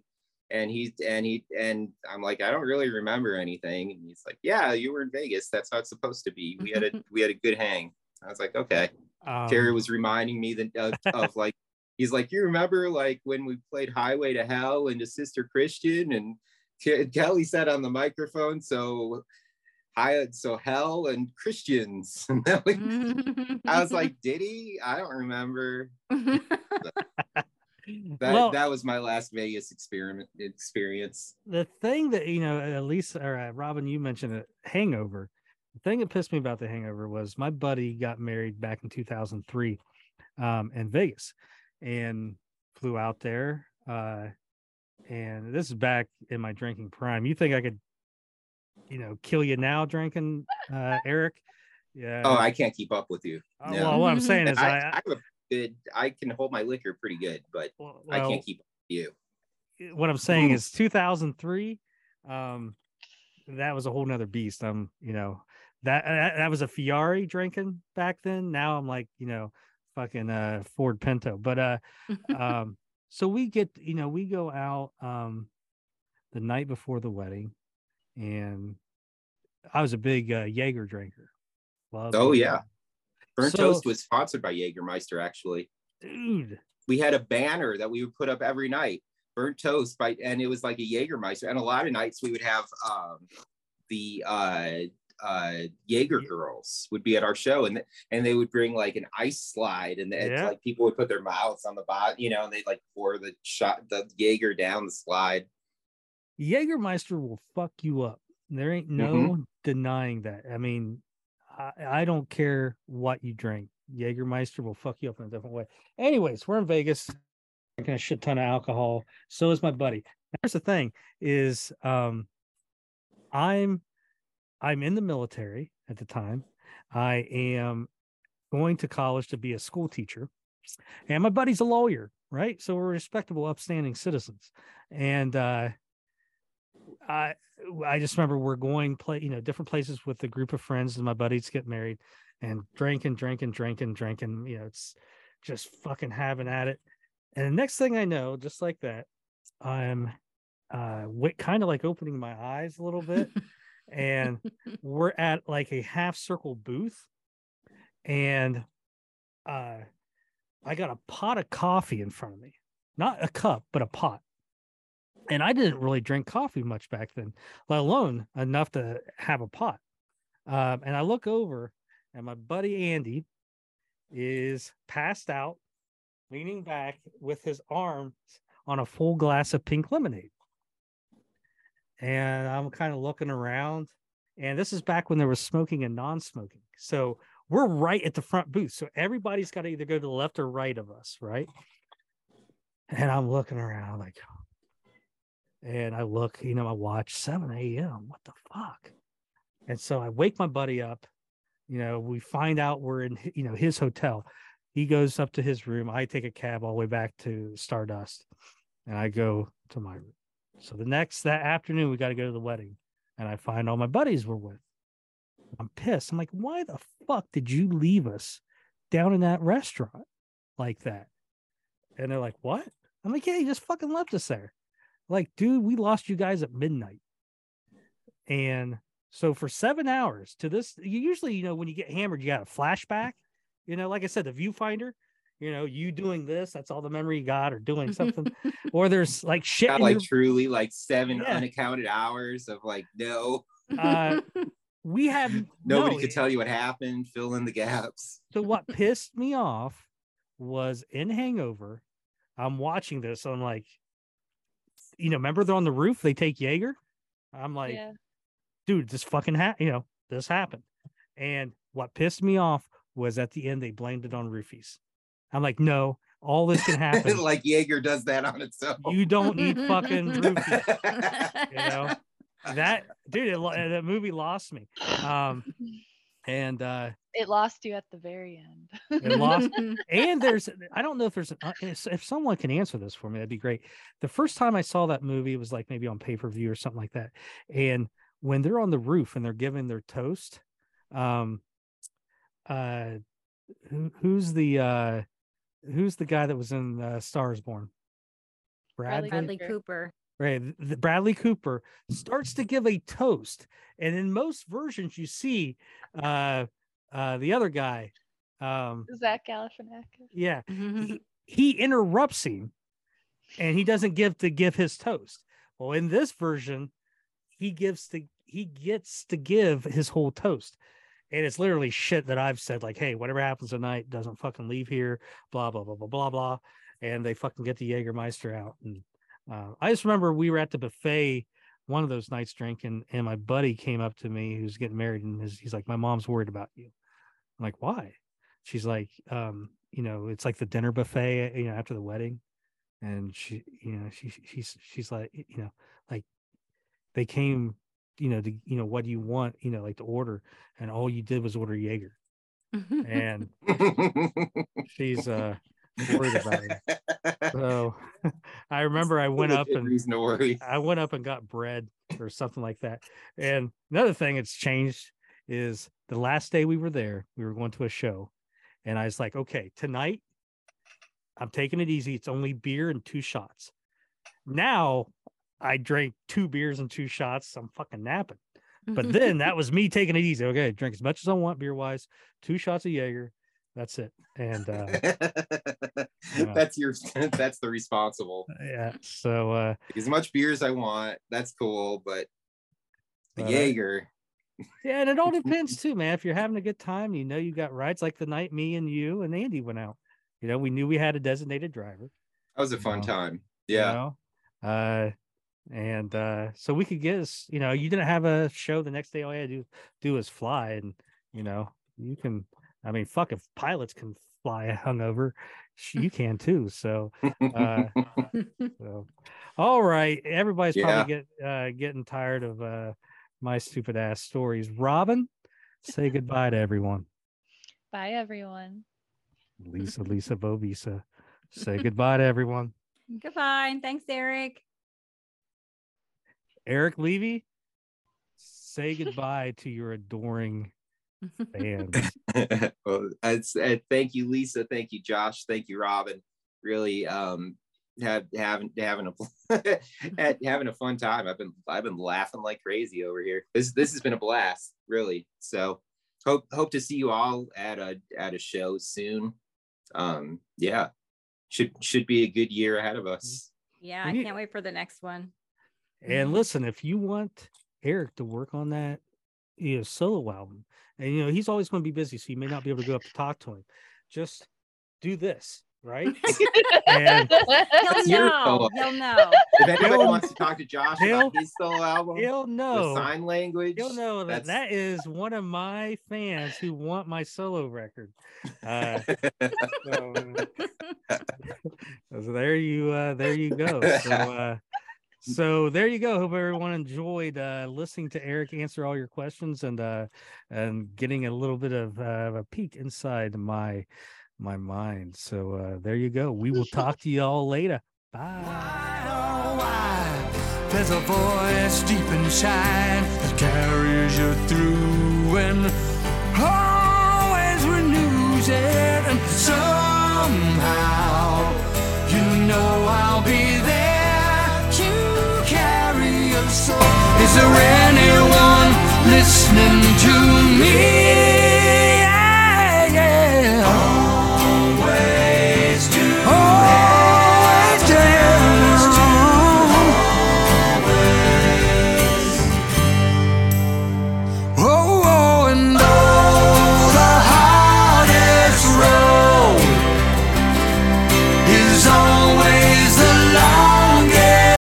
and he and he and I'm like I don't really remember anything, and he's like, Yeah, you were in Vegas. That's how it's supposed to be. We had a [laughs] we had a good hang. I was like, Okay. Um, Terry was reminding me that of, of like he's like, you remember like when we played Highway to Hell and to Sister Christian and Kelly said on the microphone, so I so hell and Christians. [laughs] [laughs] I was like, did he? I don't remember. [laughs] that well, that was my last Vegas experiment experience. The thing that you know, at least or uh, Robyn, you mentioned it, Hangover. The thing that pissed me about the Hangover was my buddy got married back in 2003 um, in Vegas, and flew out there. Uh, and this is back in my drinking prime. You think I could, you know, kill you now drinking, uh, Eric? Yeah. Oh, I can't keep up with you. Uh. Well, what I'm saying is, I, I, I, have a good. I can hold my liquor pretty good, but well, I can't keep up with you. what I'm saying is 2003. Um, that was a whole nother beast. I'm, you know, that that, that was a Ferrari drinking back then. Now I'm like, you know, fucking uh Ford Pinto. But uh, [laughs] um, so we get, you know, we go out um the night before the wedding, and I was a big uh, Jaeger drinker. Loved oh yeah, Burnt so, Toast was sponsored by Jägermeister actually. Dude, we had a banner that we would put up every night burnt toast by and it was like a Jägermeister. And a lot of nights we would have um, the uh, uh, Jaeger girls would be at our show and and they would bring like an ice slide and yeah. like people would put their mouths on the bottom, you know, and they'd like pour the shot the Jaeger down the slide. Jägermeister will fuck you up. There ain't no mm-hmm. denying that. I mean, I, I don't care what you drink. Jägermeister will fuck you up in a different way. Anyways, we're in Vegas drinking a shit ton of alcohol. So is my buddy. Here's the thing: is um, I'm I'm in the military at the time. I am going to college to be a school teacher, and my buddy's a lawyer, right? So we're respectable, upstanding citizens. And uh, I I just remember we're going play, you know, different places with a group of friends, and my buddies get married, and drinking, drinking, drinking, drinking. You know, it's just fucking having at it. And the next thing I know, just like that, I'm uh kind of like opening my eyes a little bit [laughs] and [laughs] we're at like a half circle booth and uh I got a pot of coffee in front of me. Not a cup, but a pot. And I didn't really drink coffee much back then, let alone enough to have a pot. Um, and I look over and my buddy Andy is passed out leaning back with his arms on a full glass of pink lemonade. And I'm kind of looking around. And this is back when there was smoking and non smoking. So we're right at the front booth. So everybody's got to either go to the left or right of us, right? And I'm looking around like, and I look, you know, I watch 7 a.m. What the fuck? And so I wake my buddy up. You know, we find out we're in, you know, his hotel. He goes up to his room. I take a cab all the way back to Stardust and I go to my room. So the next that afternoon, we got to go to the wedding and I find all my buddies were with. I'm pissed. I'm like, why the fuck did you leave us down in that restaurant like that? And they're like, what? I'm like, yeah, you just fucking left us there. Like, dude, we lost you guys at midnight. And so for seven hours to this, you usually, you know, when you get hammered, you got a flashback. You know, like I said, the viewfinder, you know, you doing this, that's all the memory you got, or doing something. [laughs] or there's like shit. Got like your... truly like seven yeah. unaccounted hours of like, no. Uh, [laughs] we have nobody no, could tell you what happened, fill in the gaps. So what pissed me off was in Hangover, I'm watching this, I'm like, you know, remember they're on the roof, they take Jaeger. I'm like, yeah. dude, this fucking ha- you know, this happened. And what pissed me off was at the end they blamed it on roofies. I'm like, no, all this can happen. [laughs] like Jaeger does that on its own. You don't need [laughs] fucking [laughs] roofies. you know that dude. It, that movie lost me. Um, and uh it lost you at the very end. it lost, and there's I don't know if there's uh, if someone can answer this for me, that'd be great. The first time I saw that movie it was like maybe on pay per view or something like that, and when they're on the roof and they're giving their toast, um, uh who, who's the uh who's the guy that was in uh, Stars Born? Bradley, Bradley Cooper. Right, the, Bradley Cooper starts to give a toast, and in most versions you see uh uh the other guy, um Zach Galifianakis. Yeah, he, he interrupts him, and he doesn't give to give his toast. Well, in this version, he gives to he gets to give his whole toast and it's literally shit that I've said, like, hey, whatever happens tonight doesn't fucking leave here, blah, blah, blah, blah, blah, blah. And they fucking get the Jägermeister out. And uh, I just remember we were at the buffet one of those nights drinking, and my buddy came up to me who's getting married, and his, he's like, My mom's worried about you. I'm like, Why? She's like, um, you know, it's like the dinner buffet, you know, after the wedding. And she, you know, she she's she's like, you know, like they came you know, to, you know, what do you want, you know, like to order, and all you did was order Jaeger. and she's [laughs] uh worried about it. So [laughs] I remember I went up and reason to worry. I went up and got bread or something like that. And another thing that's changed is the last day we were there, we were going to a show, and I was like, okay, tonight I'm taking it easy. It's only beer and two shots. Now I drank two beers and two shots. I'm fucking napping. But [laughs] then that was me taking it easy. Okay, drink as much as I want beer wise, two shots of Jaeger. That's it. And uh [laughs] that's your [laughs] that's the responsible. yeah, so uh As much beer as I want, that's cool, but the uh, Jaeger. yeah, and it all depends too, man. If you're having a good time, you know you got rides like the night me and you and Andy went out. You know, we knew we had a designated driver. That was a fun know, time. you Yeah. know? Uh and uh so we could get us, you know, you didn't have a show the next day, all you had to do, do was fly and you know, you can I mean fuck if pilots can fly hungover, you can too. So uh [laughs] so all right. Everybody's probably get uh getting tired of uh my stupid ass stories. Robyn, say goodbye to everyone. Bye, everyone. Lisa, Lisa Bovisa. Say goodbye to everyone. Goodbye. and Thanks, Eric. Eric Levy, say goodbye to your adoring fans. [laughs] well, it's, uh, thank you, Lisa. Thank you, Josh. Thank you, Robyn. Really, um, have having having a [laughs] having a fun time. I've been I've been laughing like crazy over here. This this has been a blast, really. So hope hope to see you all at a at a show soon. Um, yeah, should should be a good year ahead of us. Yeah, I can't wait for the next one. And listen, if you want Eric to work on that you know, solo album, and you know he's always going to be busy, so you may not be able to go up to talk to him. Just do this, right? And He'll know. He'll know. If anybody He'll- wants to talk to Josh he'll- about his solo album, He'll the know. sign language, He'll know that that's- that is one of my fans who want my solo record. Uh, [laughs] so, [laughs] so there you uh there you go so [laughs] uh so there you go. Hope everyone enjoyed uh listening to eric answer all your questions and uh and getting a little bit of uh, a peek inside my my mind. So uh there you go. We will talk to you all later. Bye. Why, oh, why? There's a voice deep inside that carries you through and always renews it. And somehow, you know Is there anyone listening to me?